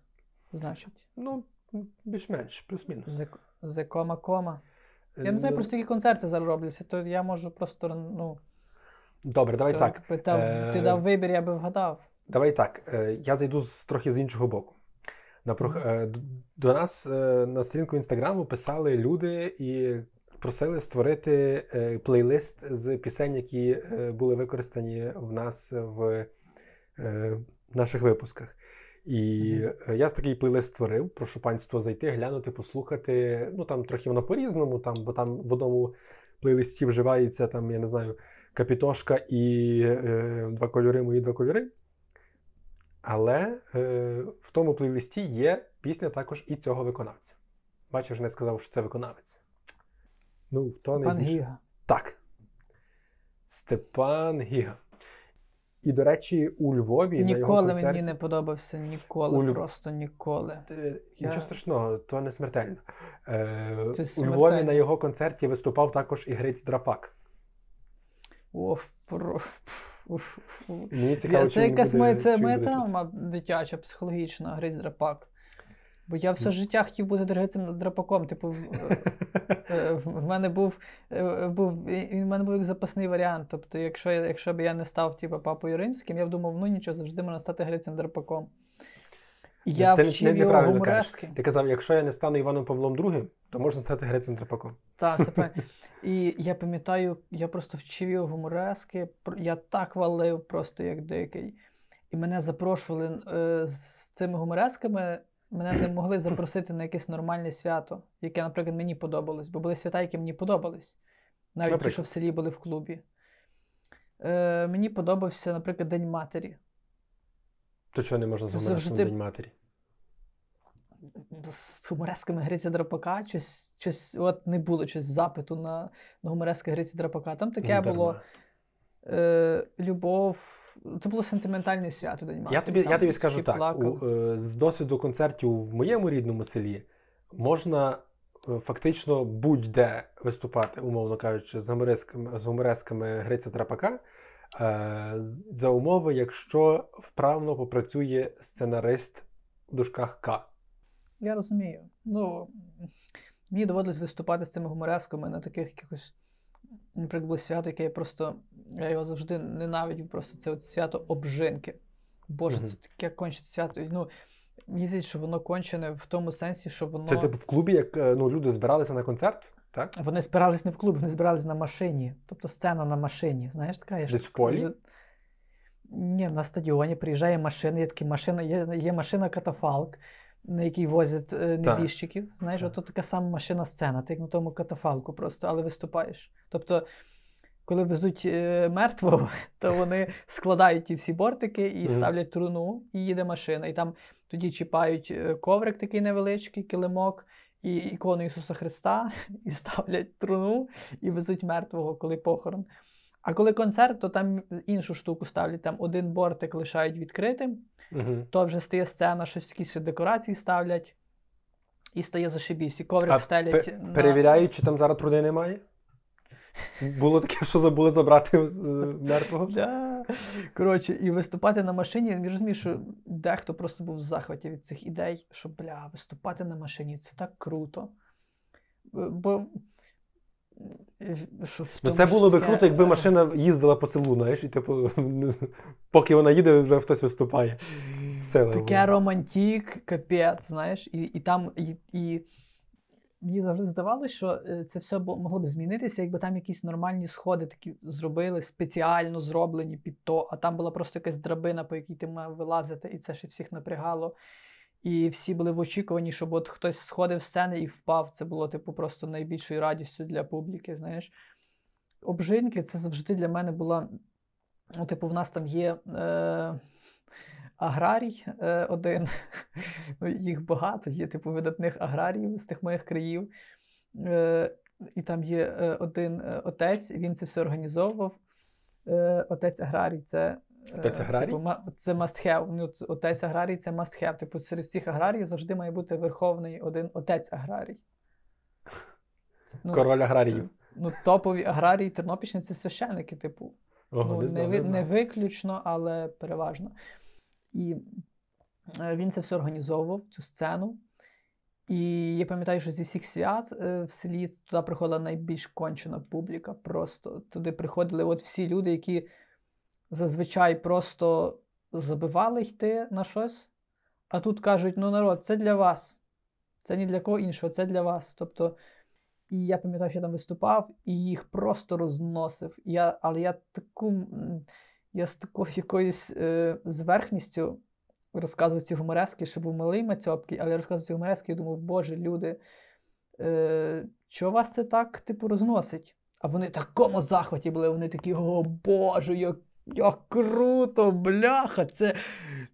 значить. Ну, більш-менш, плюс-мінус. Зе кома кома. Я не знаю, просто які концерти зараз робляться, то я можу просто, ну, Добре, давай то, так. там, Е, ти дав вибір, я би вгадав. Давай так. Е, Я зайду з трохи з іншого боку. Напрох... Е, До нас на сторінку інстаграму писали люди і просили створити плейлист з пісень, які були використані в нас в наших випусках. І е, я такий плейлист створив. Прошу панство зайти, глянути, послухати. Ну там трохи воно по-різному, там, бо там в одному плейлисті вживається там, я не знаю, капітошка і е, два кольори, мої два кольори. Але е, в тому плейлисті є пісня також і цього виконавця. Бачив, не сказав, що це виконавець. Ну, хто Пан найбільше? Гіга. Так. Степан Гіга. І, до речі, у Львові на його Ніколи концерті... мені не подобався, ніколи, У Льв- просто ніколи. Е, Я- Нічого страшного, то не смертельно. Е, Це у. Львові на його концерті виступав також і Гриць Драпак. Оф, про... уф, уф, уф. Мені цікаво, Я, це якась буде, моя, це моя травма дитяча, психологічна, Гриць Драпак. Бо я все Ну. життя хотів бути Грицем Драпаком. Типу, в, е, в мене був, е, був в мене був як запасний варіант. Тобто, якщо, я- якщо б я не став типу, папою римським, я б думав, ну нічого, завжди можна стати грицем драпаком. Я Ти вчив не- його гуморески. Ти казав, якщо я не стану Іваном Павлом II, то можна стати Грицем Драпаком. Так, все правильно. [laughs] І я пам'ятаю, я просто вчив його гуморески, я так валив просто як дикий. І мене запрошували е, з цими гуморесками мене не могли запросити на якесь нормальне свято, яке, наприклад, мені подобалось, бо були свята, які мені подобались. Навіть ті, що в селі були в клубі. Е, Мені подобався, наприклад, День матері. То що не можна з гуморесками День матері? З гуморесками Гриця Драпака, щось, щось от не було щось запиту на на гуморески Гриці Драпака. Там таке ну, було е, любов. Це було сентиментальне свято День матері. Я тобі я тобі скажу так: у, е, з досвіду концертів в моєму рідному селі можна е, фактично будь-де виступати, умовно кажучи, з гуморесками, з гуморесками Гриця Драпака. Е, за умови, якщо вправно попрацює сценарист в дужках К. Я розумію. Ну, Мені доводилось виступати з цими гуморесками на таких якихось, наприклад, було свято, яке я просто я його завжди ненавидів. Просто це от свято обжинки. Боже, угу. це таке кончене свято. Ну, Мені здається, що воно кончене в тому сенсі, що воно. Це типу в клубі, як е, ну, люди збиралися на концерт? так? Вони збирались не в клубі, вони збирались на машині. Тобто сцена на машині. Знаєш, така Десь в полі? Ні, на стадіоні приїжджає машина, є такі машина, є є машина катафалк, на якій возять е, небіжчиків. Знаєш, ото така сама машина сцена, ти як на тому катафалку просто, але виступаєш. Тобто, коли везуть е, мертвого, [laughs] то вони складають ті всі бортики і mm-hmm. ставлять труну, і їде машина. І там тоді чіпають е, коврик такий невеличкий, килимок і ікону Ісуса Христа, [laughs] і ставлять труну і везуть мертвого, коли похорон. А коли концерт, то там іншу штуку ставлять. Там один бортик лишають відкритим, угу. то вже стає сцена, щось якісь декорації ставлять, і стає зашибісь. І коврик а стелять. П- на... Перевіряють, чи там зараз труди немає? Було таке, що забули забрати е, мертвого. Да. Коротше, і виступати на машині, я розумію, що дехто просто був в захваті від цих ідей, що бля, виступати на машині це так круто. Бо що ну, Це було би таке... круто, якби машина їздила по селу, знаєш, і типу, [laughs] поки вона їде, вже хтось виступає. Сила Таке романтік, капець, знаєш, і і там. і, і Мені завжди здавалося, що е, це все могло б змінитися, якби там якісь нормальні сходи такі зробили, спеціально зроблені під то, а там була просто якась драбина, по якій ти мав вилазити, і це ще всіх напрягало. І всі були в очікуванні, щоб от хтось сходив з сцени і впав. Це було, типу, просто найбільшою радістю для публіки. знаєш. Обжинки це завжди для мене була. Ну, типу, в нас там є. Е- аграрій е, один. [laughs] ну, Їх багато, є типу видатних аграріїв з тих моїх країв. Е, І там є е, один е, отець, він це все організовував. Е, Отець аграрій це. Е, отець аграрій? Типу, це must have. Ну, Отець аграрій це must have. Типу, серед всіх аграріїв завжди має бути верховний один отець аграрій. Ну, Король аграріїв. Це, ну, Топові аграрії Тернопільщини це священики, типу. Ого, ну, не, знав, не, не, не виключно, але переважно. І е, він це все організовував, цю сцену. І я пам'ятаю, що зі всіх свят е, в селі туди приходила найбільш кончена публіка. Просто туди приходили от всі люди, які зазвичай просто забивали йти на щось. А тут кажуть: ну, народ, це для вас. Це не для кого іншого, це для вас. Тобто, і я пам'ятаю, що я там виступав, і їх просто розносив. Я, Але я таку я з такою [laughs] якоюсь е, зверхністю розказував ці гуморески, що був малий мацьопкий, але я розказував ці гуморески і думав, боже, люди, е, що вас це так типу, розносить? А вони в такому захваті були, вони такі, о Боже, як як круто, бляха! Це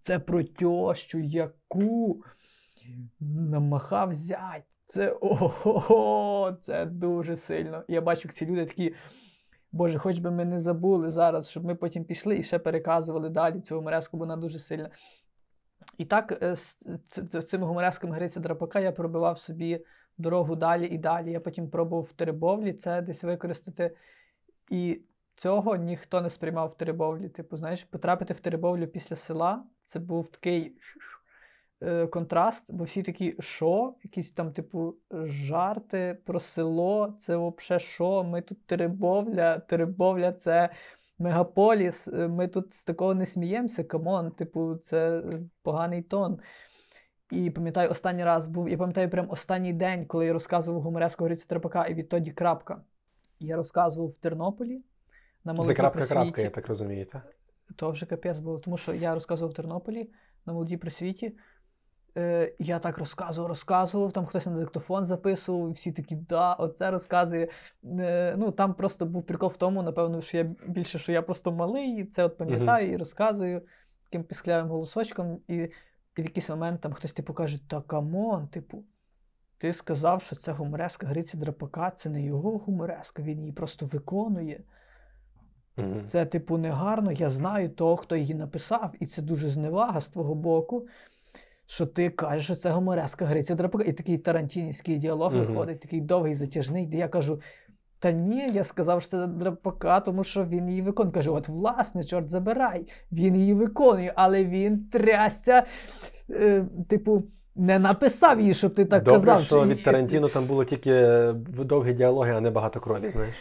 це про тьощу, яку намахав зять. Це ого, це дуже сильно. Я бачу, як ці люди такі. Боже, хоч би ми не забули зараз, щоб ми потім пішли і ще переказували далі цю гумореску, бо вона дуже сильна. І так, е, з цими гуморесками Гриця Драпака я пробивав собі дорогу далі і далі. Я потім пробував в Теребовлі це десь використати. І цього ніхто не сприймав в Теребовлі. Типу, знаєш, потрапити в Теребовлю після села це був такий е, контраст, бо всі такі, що? Якісь там, типу, жарти про село, це взагалі що? Ми тут Теребовля, Теребовля це мегаполіс, е, ми тут з такого не сміємося, come on, типу, це поганий тон. І пам'ятаю, останній раз був, я пам'ятаю, прям останній день, коли я розказував гумореску Гриці Драпака, і відтоді крапка. Я розказував в Тернополі. На Це крапка-крапка, я так розумію, так? То вже капець було, тому що я розказував в Тернополі на молодій просвіті. Е, я так розказував, розказував, там хтось на диктофон записував, і всі такі, да, оце розказує. Е, ну, Там просто був прикол в тому, напевно, що я більше, що я просто малий, і це от пам'ятаю і розказую таким пісклявим голосочком. І, і в якийсь момент там хтось типу каже: Та come on, типу, ти сказав, що це гумореска Гриці Драпака, це не його гумореска, він її просто виконує. Це, типу, негарно. Я знаю того, хто її написав, і це дуже зневага з твого боку що ти кажеш, що це гумореска Гриця Драпака. І такий тарантінівський діалог uh-huh. виходить, такий довгий, затяжний, де я кажу. Та ні, я сказав, що це драпака, тому що він її виконує. Кажу, от, власне, чорт забирай, він її виконує, але він трясся, е, типу, не написав її, щоб ти так Добре, казав. що від Тарантіно там було тільки е, довгі діалоги, а не багато крові, знаєш.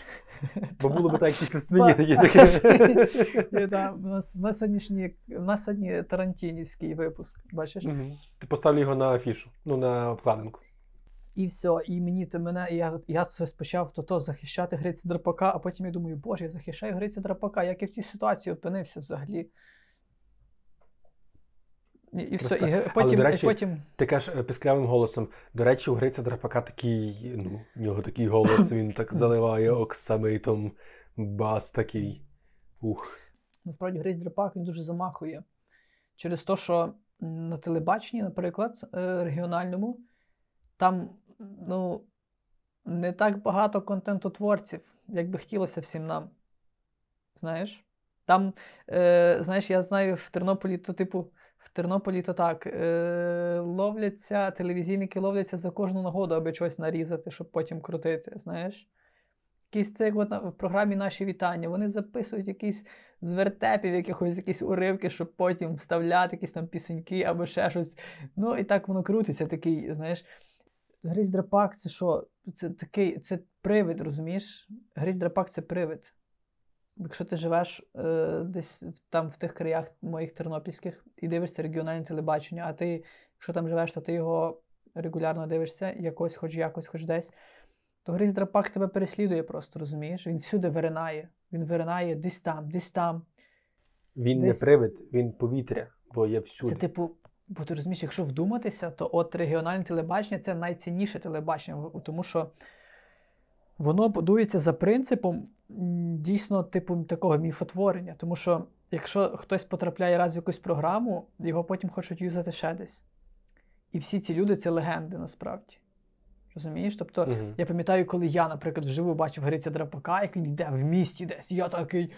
[laughs] Бо було б так після свині На сьогодні Тарантінівський випуск. Бачиш? Ти поставлю його на афішу, ну на обкладинку. І все, і мені то мене, я я це почав то, то захищати Гриця Драпака, а потім я думаю, боже, я захищаю Гриця Драпака, як я в цій ситуації опинився взагалі. І, і все, і потім, Але, до речі, і потім... Ти кажеш е, пісклявим голосом. До речі, у Гриця Драпака такий, ну, у нього такий голос, він так [laughs] заливає оксамитом, бас такий. Ух. Насправді, Гриць Драпак він дуже замахує. Через те, що на телебаченні, наприклад, е, регіональному, там ну, не так багато контентотворців, як би хотілося всім нам. Знаєш? Там, е, знаєш, я знаю в Тернополі, то, типу, в Тернополі то так. Е, Ловляться, телевізійники ловляться за кожну нагоду, аби щось нарізати, щоб потім крутити. знаєш. Якісь це от в програмі наші вітання. Вони записують якісь з вертепів, якихось якісь уривки, щоб потім вставляти якісь там пісеньки або ще щось. Ну і так воно крутиться, такий, знаєш. Грізь драпак це що? Це такий, це привид, розумієш? Грізь драпак це привид. Якщо ти живеш е, десь там в тих краях моїх тернопільських і дивишся регіональне телебачення, а ти, якщо там живеш, то ти його регулярно дивишся, якось, хоч якось, хоч десь, то Грізь Драпак тебе переслідує просто, розумієш? Він всюди виринає. Він виринає десь там, десь там. Він десь... не привид, він повітря, бо є всюди. Це типу. Бо ти розумієш, якщо вдуматися, то от регіональне телебачення це найцінніше телебачення, тому що воно будується за принципом дійсно типу такого міфотворення. Тому що якщо хтось потрапляє раз в якусь програму, його потім хочуть юзати ще десь. І всі ці люди це легенди насправді. Розумієш? Тобто, uh я пам'ятаю, коли я, наприклад, вживу бачив Гриця Драпака, як він йде в місті десь, я такий.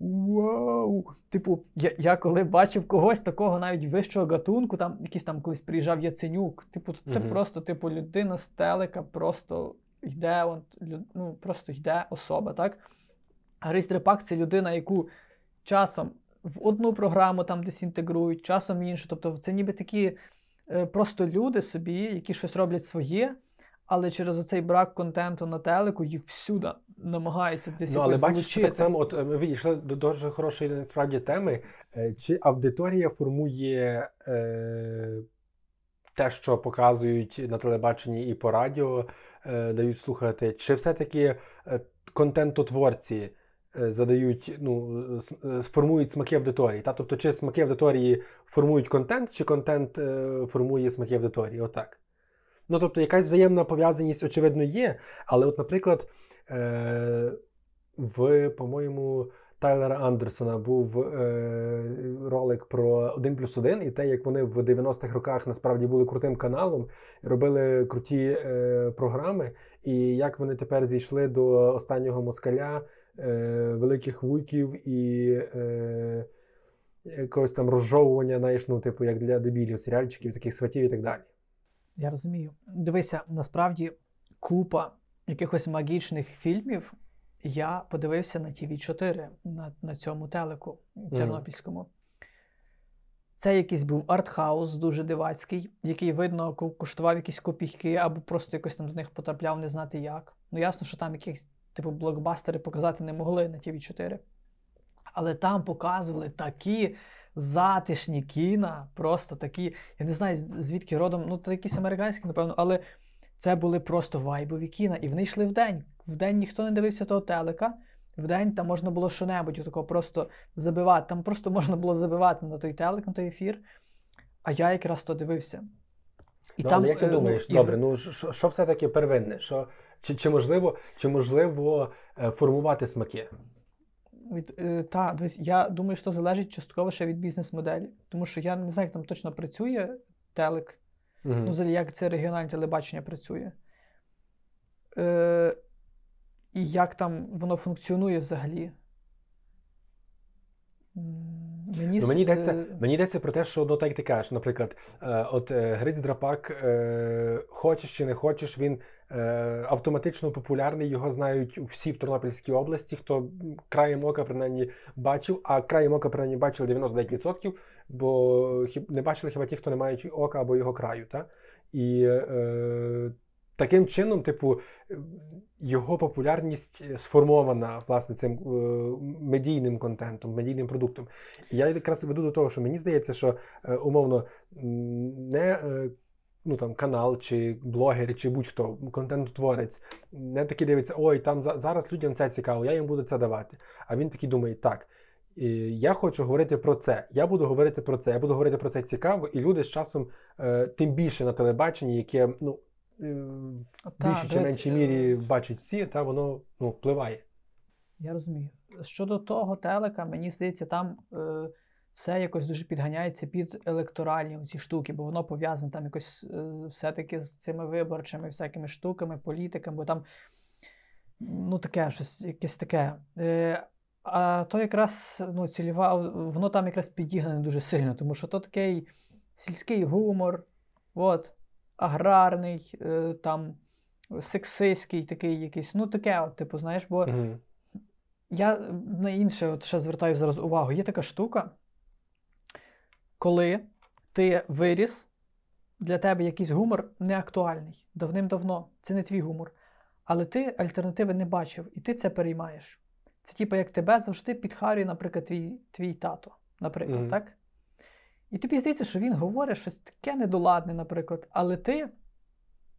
Вау! Типу, я я коли бачив когось такого навіть вищого гатунку, там якийсь там колись приїжджав Яценюк. Типу, це uh просто, типу, людина з телека, просто йде, от, ну, просто йде особа, так? А Грись Дрепак це людина, яку часом в одну програму там десь інтегрують, часом в іншу. Тобто це ніби такі е, просто люди собі, які щось роблять своє, але через оцей брак контенту на телеку їх всюди намагаються десь Ну, але бачиш, так само, от ми відійшли до дуже хорошої насправді теми. Е, чи аудиторія формує е, те, що показують на телебаченні і по радіо, е, дають слухати, чи все-таки е, контентотворці е, задають, ну, е, формують смаки аудиторії? Та? Тобто, чи смаки аудиторії формують контент, чи контент е, формує смаки аудиторії? Отак. Ну, тобто, якась взаємна пов'язаність, очевидно, є. Але, от, наприклад, е, в, по-моєму, Тайлера Андерсона був е, ролик про 1 плюс 1 і те, як вони в 90-х роках насправді були крутим каналом, робили круті е, програми, і як вони тепер зійшли до останнього москаля, е, великих вуйків і е, якогось там розжовування, знаєш, ну, типу, як для дебілів, серіальчиків, таких сватів і так далі. Я розумію. Дивися, насправді купа якихось магічних фільмів я подивився на tv 4 на на цьому телеку Тернопільському. Mm. Це якийсь був артхаус, дуже дивацький, який, видно, коштував якісь копійки, або просто якось там до них потрапляв, не знати як. Ну, ясно, що там якісь типу блокбастери показати не могли на tv 4 Але там показували такі затишні кіна, просто такі, я не знаю, звідки родом, ну, це якісь американські, напевно, але це були просто вайбові кіна, і вони йшли в день. В день ніхто не дивився того телека. В день там можна було що-небудь такого просто забивати. Там просто [laughs] можна було забивати на той телек, на той ефір. А я якраз то дивився. І ну, там, але як ти е, думаєш, і- добре, ну що, що все-таки первинне? Що, чи, чи можливо, чи можливо е, формувати смаки? Від, е, та, дивись, я думаю, що залежить частково ще від бізнес-моделі. Тому що я не знаю, як там точно працює телек, Мгм. ну, взагалі, як це регіональне телебачення працює. Е, і як там воно функціонує взагалі. Мені, Ну, мені, йдеться, е, мені йдеться про те, що ну, так як ти кажеш, наприклад, е, от е, Гриць Драпак, е, хочеш чи не хочеш, він е, автоматично популярний, його знають всі в Тернопільській області, хто краєм ока принаймні бачив, а краєм ока принаймні бачили 99%, бо не бачили хіба ті, хто не мають ока або його краю. Та? І е, таким чином, типу, його популярність е, сформована власне цим е, медійним контентом, медійним продуктом. І я якраз веду до того, що мені здається, що е, умовно не е, ну, там, канал, чи блогер, чи будь-хто, контент-творець, не такий дивиться, ой, там зараз людям це цікаво, я їм буду це давати. А він такий думає, так. Я хочу говорити про це. Я буду говорити про це. Я буду говорити про це цікаво, і люди з часом, е, тим більше на телебаченні, яке ну, е, в більшій чи меншій е, мірі бачать всі, та воно ну, впливає. Я розумію. Щодо того телека, мені здається, там е, все якось дуже підганяється під електоральні ці штуки, бо воно пов'язане там якось е, все-таки з цими виборчими всякими штуками, політиками, бо там ну таке щось, якесь таке. Е, а то якраз ну, цільова, воно там якраз підігнане дуже сильно, тому що то такий сільський гумор, от, аграрний, е, там, сексистський такий якийсь, ну таке, от, типу, знаєш, бо. Угу. Я на інше от ще звертаю зараз увагу. Є така штука, коли ти виріс, для тебе якийсь гумор не актуальний давним-давно. Це не твій гумор. Але ти альтернативи не бачив, і ти це переймаєш. Це типу, як тебе завжди підхарює, наприклад, твій, твій тато, наприклад, Мгм. так? І тобі здається, що він говорить щось таке недоладне, наприклад, але ти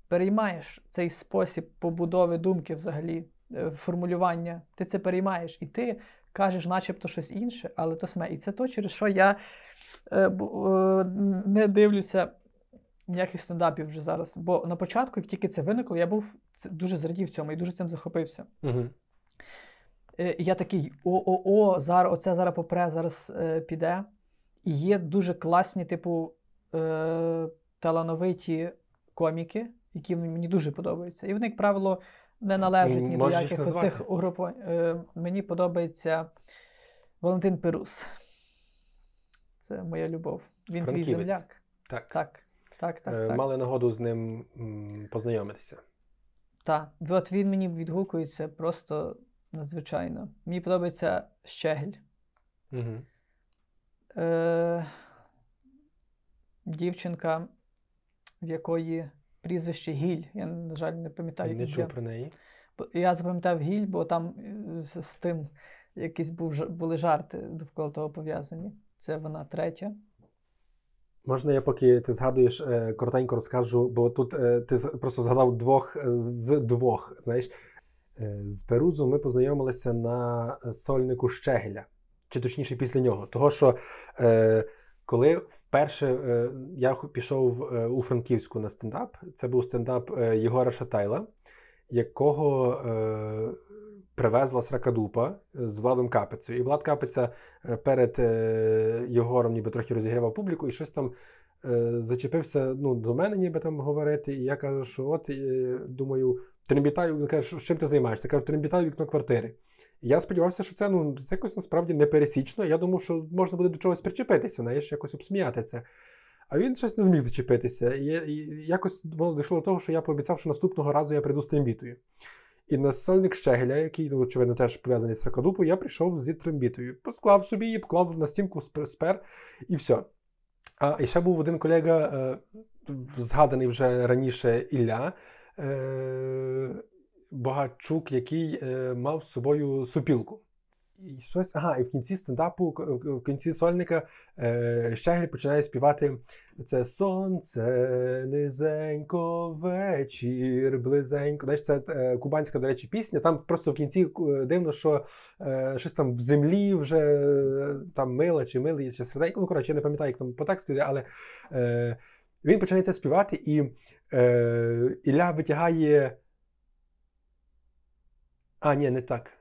переймаєш цей спосіб побудови думки взагалі, е, формулювання, ти це переймаєш, і ти кажеш, начебто щось інше, але то саме. І це то, через що я е, е, не дивлюся ніяких стендапів вже зараз. Бо на початку, як тільки це виникло, я був дуже зрадів цьому і дуже цим захопився. Угу. Е, я такий: о-о-о, зараз оце зараз попре, зараз е, піде. І є дуже класні, типу, е, талановиті коміки, які мені дуже подобаються. І вони, як правило, не належать ні до Можеш їх яких оцих угрупувань. Е, мені подобається Валентин Перус. Це моя любов. Він твій земляк. Так. Так, так, так. Е, так. Мали нагоду з ним м, познайомитися. Так, от він мені відгукується просто надзвичайно. Мені подобається Щегель. Угу. Е, дівчинка, в якої прізвище Гіль. Я, на жаль, не пам'ятаю. Не чув про неї. Я запам'ятав Гіль, бо там е, з, з тим якісь був, були жарти довкола того пов'язані. Це вона третя. Можна я поки ти згадуєш, е, коротенько розкажу, бо тут е, ти просто згадав двох з двох. Знаєш, з Перузом ми познайомилися на сольнику Щегеля, чи точніше після нього. Того, що е, коли вперше е, я пішов е, у Франківську на стендап, це був стендап е, Єгора Шатайла, якого е, привезла Сракадупа з Владом Капицею. І Влад Капиця е, перед е, Єгором ніби трохи розігрівав публіку і щось там е, зачепився ну, до мене, ніби там говорити. І я кажу, що от е, думаю, трембітаю, він каже, чим ти займаєшся? Я кажу, трембітаю вікно квартири. І я сподівався, що це ну, якось насправді непересічно. Я думав, що можна буде до чогось причепитися, знаєш, якось обсміяти це. А він щось не зміг зачепитися. І, і якось воно дійшло до того, що я пообіцяв, що наступного разу я прийду з трембітою. І на сольник Щегеля, який, ну, очевидно, теж пов'язаний з Ракодупою, я прийшов з трембітою. Посклав собі її, поклав на стінку спер, і все. А і ще був один колега, е, згаданий вже раніше Ілля е, Богачук, який е, мав з собою супілку. І щось, ага, і в кінці стендапу, в кінці сольника е, Щегель починає співати це сонце низенько, вечір, близенько. Знаєш, це е, кубанська, до речі, пісня. Там просто в кінці е, дивно, що е, щось там в землі вже там мила чи милий, чи серденько. Ну, коротше, я не пам'ятаю, як там по тексту йде, але е, Він починає це співати, і е, Ілля витягає. А, ні, не так.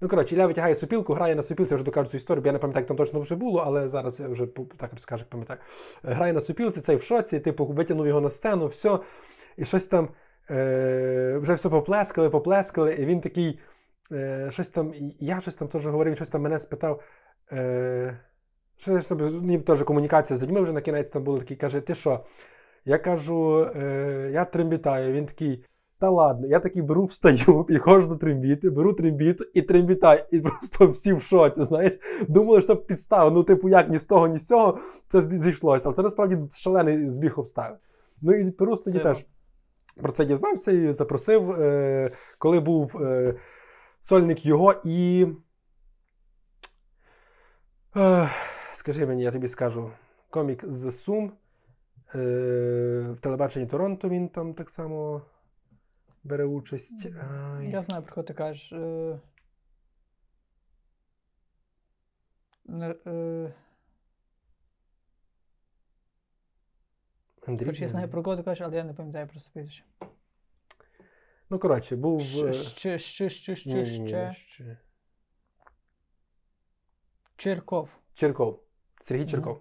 Ну, коротше, Ілля витягає супілку, грає на супілці, я вже докажу цю історію, бо я не пам'ятаю, як там точно вже було, але зараз я вже так розкажу, як пам'ятаю. Грає на супілці, цей в шоці, типу, витягнув його на сцену, все. І щось там е, вже все поплескали, поплескали, і він такий. Е, щось там, Я щось там теж говорив, щось там мене спитав. Е, що ніби теж комунікація з людьми вже на кінець там було такий, каже, ти що? Я кажу, е, я трембітаю. Він такий. Та ладно, я такий беру, встаю, [laughs] підходжу до трембіти, беру трембіту і трембітаю. І просто всі в шоці, знаєш. Думали, що підстава. Ну, типу, як ні з того, ні з цього, це зійшлося. Але це насправді шалений збіг обставин. Ну і Перус тоді теж про це дізнався і запросив, е, коли був е, сольник його і. Е, скажи мені, я тобі скажу, комік з Сум. Е, в телебаченні Торонто він там так само бере участь. Ай. Я знаю, про кого ти кажеш. Е... Е... Андрій. Хоч я знаю, про кого ти кажеш, але я не пам'ятаю про прізвище. Ну, коротше, був. Ще, ще, ще, ще, ще, ще. Черков. Черков. Сергій Черков.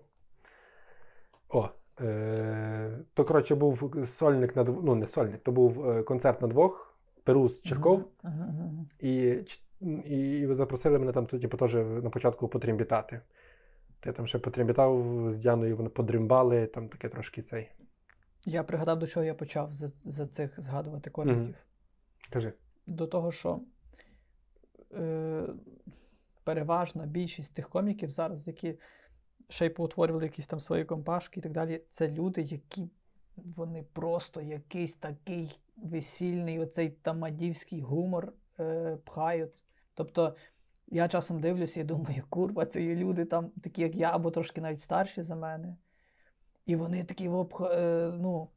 О. Е, То, коротше, був сольник на ну, не сольник, то був е, концерт на двох, Перус Черков. І і запросили мене там типу, теж на початку потрімбітати. Я там ще потрімбітав з Діаною, вони подримбали, там таке трошки цей. Я пригадав, до чого я почав за за цих згадувати коміків. Mm-hmm. Кажи. До того, що е, переважна більшість тих коміків зараз, які ще й поутворювали якісь там свої компашки і так далі, це люди, які вони просто якийсь такий весільний, оцей тамадівський гумор е, пхають. Тобто. Я часом дивлюся і думаю, курва, це є люди там, такі, як я, або трошки навіть старші за мене. І вони такі е, ну,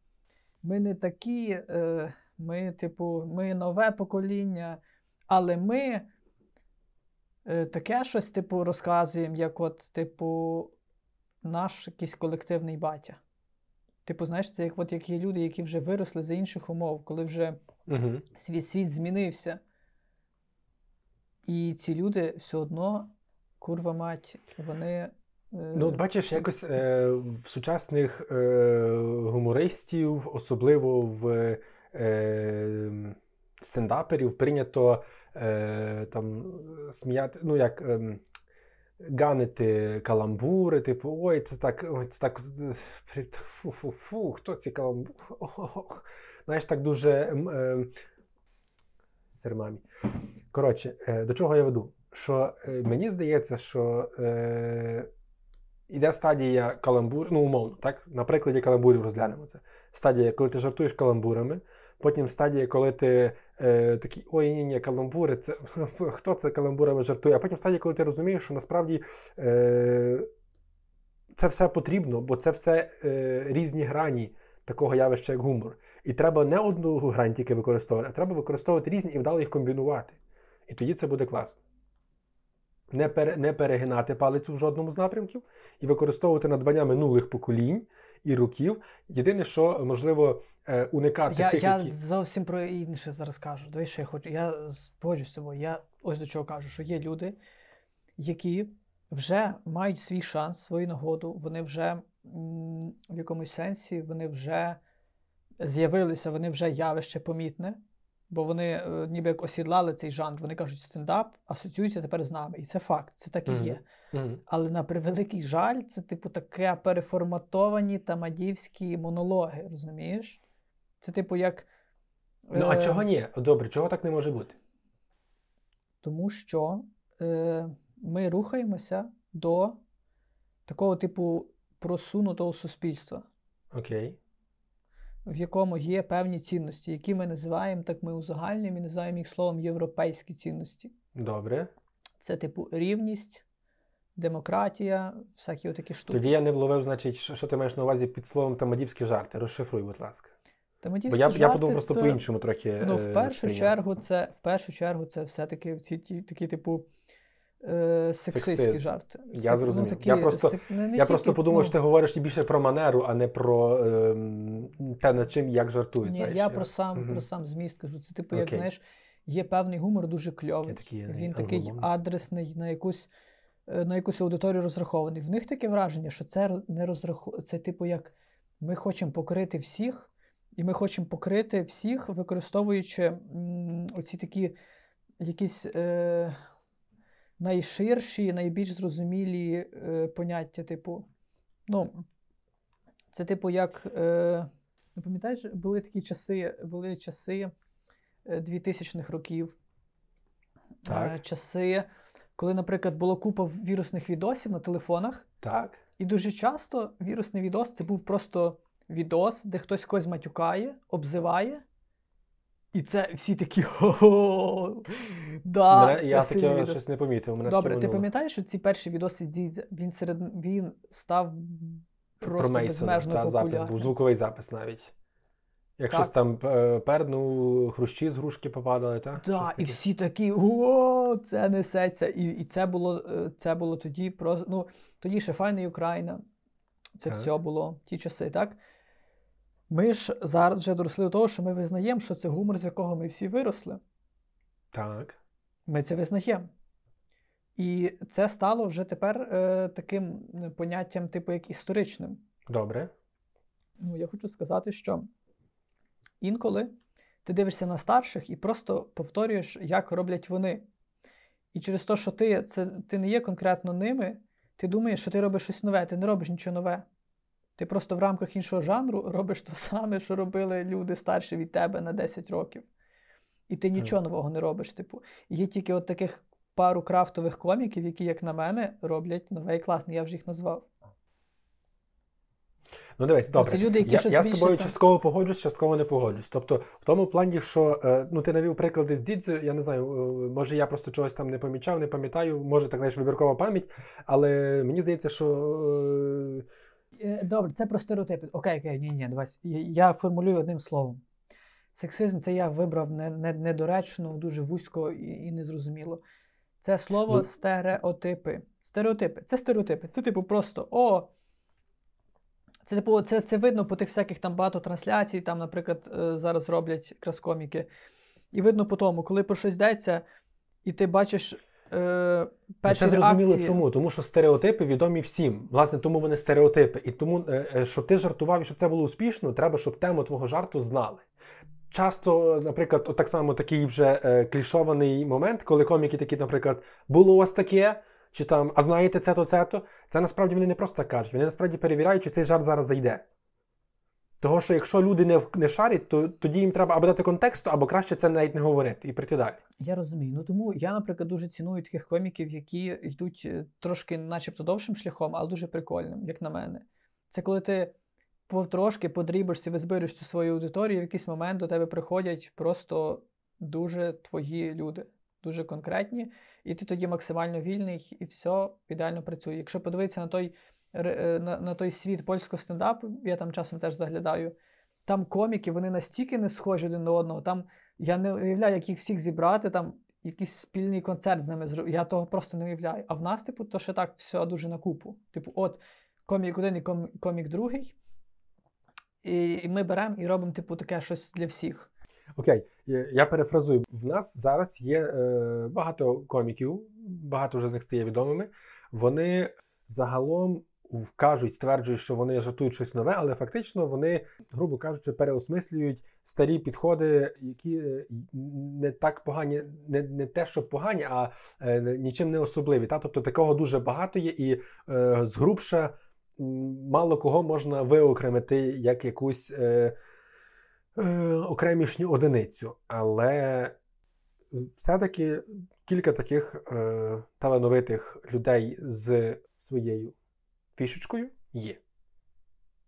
ми не такі, е, ми, типу, ми нове покоління, але ми е, таке щось, типу, розказуємо, як от, типу, наш якийсь колективний батя. Типу, знаєш, це як от як є люди, які вже виросли за інших умов, коли вже угу. свій світ змінився. І ці люди все одно, курва мать, вони. Е, ну, от бачиш, якось е, в сучасних е, гумористів, особливо в е, стендаперів, прийнято е, там сміяти, ну як е, ганити каламбури, типу, ой, це так, ой, це так фу-фу-фу, хто ці каламбури? [laughs] Знаєш, так дуже. Е, Сермамі. Коротше, е, до чого я веду? Що е, мені здається, що е, іде стадія каламбур, ну, умовно, так? На прикладі каламбурів розглянемо це. Стадія, коли ти жартуєш каламбурами, потім стадія, коли ти е, такий ой, ні, ні, каламбури, це [laughs] хто це каламбурами жартує? А потім стадія, коли ти розумієш, що насправді е, це все потрібно, бо це все е, різні грані такого явища, як гумор. І треба не одну грань тільки використовувати, а треба використовувати різні і вдало їх комбінувати. І тоді це буде класно. Не пере, не перегинати палицю в жодному з напрямків і використовувати надбання минулих поколінь і років. Єдине, що можливо е, уникати. Я тих, я які... зовсім про інше зараз кажу. Дивись, що я хочу. Я погоджуюсь з тобою. Я ось до чого кажу, що є люди, які вже мають свій шанс, свою нагоду, вони вже в якомусь сенсі вони вже з'явилися, вони вже явище помітне, бо вони е, ніби як осідлали цей жанр. Вони кажуть, стендап асоціюється тепер з нами. І це факт, це так і є. Mm-hmm. Але на превеликий жаль, це, типу, таке переформатовані тамадівські монологи, розумієш? Це, типу, як. Ну, а е... чого ні? Добре, чого так не може бути? Тому що е, ми рухаємося до такого типу просунутого суспільства. Окей. В якому є певні цінності, які ми називаємо, так ми узагальнюємо і називаємо їх словом європейські цінності. Добре. Це, типу, рівність, демократія, всякі отакі штуки. Тоді я не вловив, значить, що ти маєш на увазі під словом тамадівські жарти. Розшифруй, будь ласка. Бо я жарти я подумав просто це... по-іншому трохи. Ну, в першу чергу, це в першу чергу, це все-таки ці ті, такі, типу, е, сексистські Сексизм. жарти. Я Сек- зрозумів. такі Я просто- сек- не- не Я просто подумав, ну, що ти говориш більше про манеру, а не про ем, те, над чим як жартують. Ні, знаєш, я про сам, Мгм. про сам зміст кажу. Це типу, як знаєш, є певний гумор дуже кльовий. такий, Він такий англомовний. адресний на якусь, е, на якусь аудиторію розрахований. В них таке враження, що це не розраху... це типу як ми хочемо покрити всіх, і ми хочемо покрити всіх, використовуючи оці такі якісь е, найширші, найбільш зрозумілі е, поняття, типу. Ну, це типу як. Е, ну, пам'ятаєш, були такі часи, були часи е, 2000-х років. Так. Е, часи, коли, наприклад, було купа вірусних відосів на телефонах, Так. і дуже часто вірусний відос це був просто відос, де хтось когось матюкає, обзиває. І це всі такі хо-хо. Да, я таке відос. щось не помітив. Мене Добре, ти пам'ятаєш, що ці перші відоси Дідзя, він серед він став просто про Мейсона, безмежно та запис був, звуковий запис навіть. Як Так. щось там е, пернув, хрущі з грушки попадали, так? Так, і всі такі, о, це несеться. І, і це було е, це було тоді про ну, тоді ще файна Україна. Це Так. все було ті часи, так? Ми ж зараз вже доросли до того, що ми визнаємо, що це гумор, з якого ми всі виросли. Так. Ми це визнаємо. І це стало вже тепер е, таким е, поняттям, типу, як історичним. Добре. Ну, я хочу сказати, що інколи ти дивишся на старших і просто повторюєш, як роблять вони. І через те, що ти, це, ти не є конкретно ними, ти думаєш, що ти робиш щось нове, ти не робиш нічого нове. Ти просто в рамках іншого жанру [laughs] робиш те саме, що робили люди старші від тебе на 10 років. І ти нічого нового не робиш. Типу. Є тільки от таких пару крафтових коміків, які, як на мене, роблять нове і класне. Я вже їх назвав. Ну, дивись, добре. це люди, які я щось я з тобою там- частково погоджусь, частково не погоджусь. Тобто, в тому плані, що е, ну, ти навів приклади з Дідзю, я не знаю, е, може я просто чогось там не помічав, не пам'ятаю, може так знаєш, вибіркова пам'ять, але мені здається, що. Е, Добре, це про стереотипи. Окей, окей, ні, ні, давай. Я, формулюю одним словом. Сексизм це я вибрав не, не, недоречно, дуже вузько і, і незрозуміло. Це слово Ну- стереотипи. Стереотипи. Це стереотипи. Це типу просто о. Це типу, це, це видно по тих всяких там багато трансляцій, там, наприклад, е, зараз роблять якраз коміки. І видно по тому, коли про щось йдеться, і ти бачиш е, перші це зрозуміло реакції. чому? Тому що стереотипи відомі всім. Власне, тому вони стереотипи. І тому, е, е, щоб ти жартував і щоб це було успішно, треба, щоб тему твого жарту знали. Часто, наприклад, от так само такий вже е, клішований момент, коли коміки такі, наприклад, було у вас таке, чи там, а знаєте це-то, це-то, це насправді вони не просто так кажуть, вони насправді перевіряють, чи цей жарт зараз зайде. Того, що якщо люди не, не шарять, то тоді їм треба або дати контексту, або краще це навіть не говорити і прийти далі. Я розумію. Ну тому я, наприклад, дуже ціную таких коміків, які йдуть е, трошки, начебто, довшим шляхом, але дуже прикольним, як на мене. Це коли ти потрошки подрібишся, визбириш цю свою аудиторію, і в якийсь момент до тебе приходять просто дуже твої люди, дуже конкретні, і ти тоді максимально вільний, і все ідеально працює. Якщо подивитися на той, на, на той світ польського стендапу, я там часом теж заглядаю. Там коміки, вони настільки не схожі один на одного. Там я не уявляю, як їх всіх зібрати, там якийсь спільний концерт з ними зробити. Я того просто не уявляю. А в нас, типу, то ще так все дуже на купу. Типу, от комік один і ком- комік другий. І, ми беремо і робимо, типу, таке щось для всіх. Окей, я перефразую. В нас зараз є е, багато коміків, багато вже з них стає відомими. Вони загалом кажуть, стверджують, що вони жартують щось нове, але фактично вони, грубо кажучи, переосмислюють старі підходи, які е, не так погані, не, не те, що погані, а е, нічим не особливі. Та? Тобто такого дуже багато є, і е, згрубша м, мало кого можна виокремити як якусь. Е, е, окремішню одиницю, але все-таки кілька таких е, талановитих людей з своєю фішечкою є.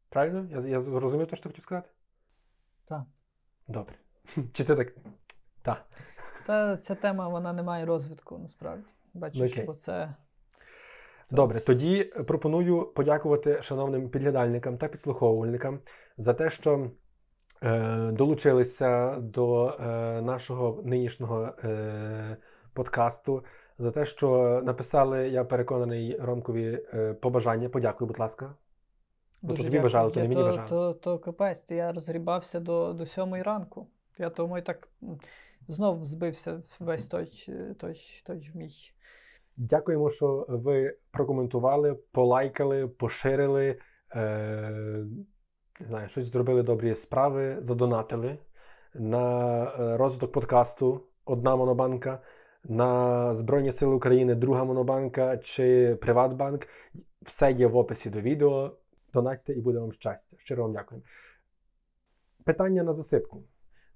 Правильно? Я, я зрозумів те, що ти хотів сказати? Так. Добре. [laughs] Чи ти так? Так. Та ця тема вона не має розвитку насправді. Бачиш, Окей. бо це. Добре, тоді пропоную подякувати шановним підглядальникам та підслуховувальникам за те, що е, долучилися до е, нашого нинішнього е, подкасту, за те, що написали, я переконаний Ромкові е, побажання. Подякуй, будь ласка. Ну, то тобі дякую. бажали, то не мені то, бажали. То, то капець, я розгрібався до, до сьомої ранку. Я тому і так знов збився весь той, е, той, той мій. Дякуємо, що ви прокоментували, полайкали, поширили, е, не знаю, щось зробили добрі справи, задонатили на е, розвиток подкасту Одна монобанка, на Збройні Сили України, друга монобанка чи Приватбанк. Все є в описі до відео. Донатьте і буде вам щастя. Щиро вам дякую. Питання на засипку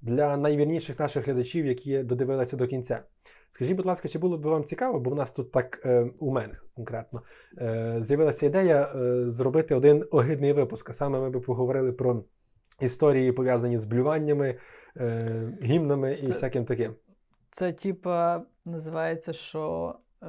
для найвірніших наших глядачів, які додивилися до кінця. Скажіть, будь ласка, чи було б вам цікаво, бо в нас тут так е, у мене конкретно е, з'явилася ідея е, зробити один огидний випуск. А саме ми б поговорили про історії, пов'язані з блюваннями, е, гімнами і Це- всяким таким. Це, типа, називається, що е,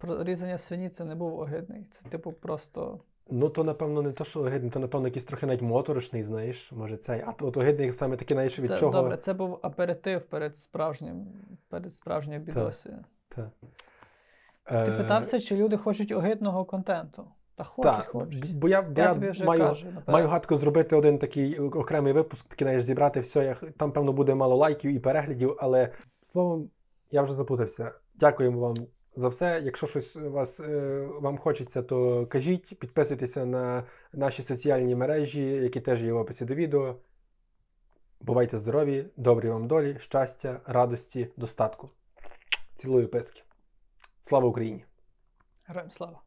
різання свині це не був огидний. Це, типу, просто. Ну, то, напевно, не то, що огидний, то, напевно, якийсь трохи навіть моторошний, знаєш, може цей. А от огидний саме такий, знаєш, від Це, чого. Добре, це був аперитив перед справжнім, перед справжньою бідосією. Та. Ти Е, питався, чи люди хочуть огидного контенту? Та хочуть, Так, хочуть. бо я, бо Я я тобі вже маю, кажу, маю гадку зробити один такий окремий випуск, такий, знаєш, зібрати все. Я, там, певно, буде мало лайків і переглядів, але словом, я вже запутався. Дякуємо вам за все. Якщо щось вас, е, вам хочеться, то кажіть, підписуйтеся на наші соціальні мережі, які теж є в описі до відео. Бувайте здорові, добрі вам долі, щастя, радості, достатку. Цілую писки. Слава Україні! Героям слава.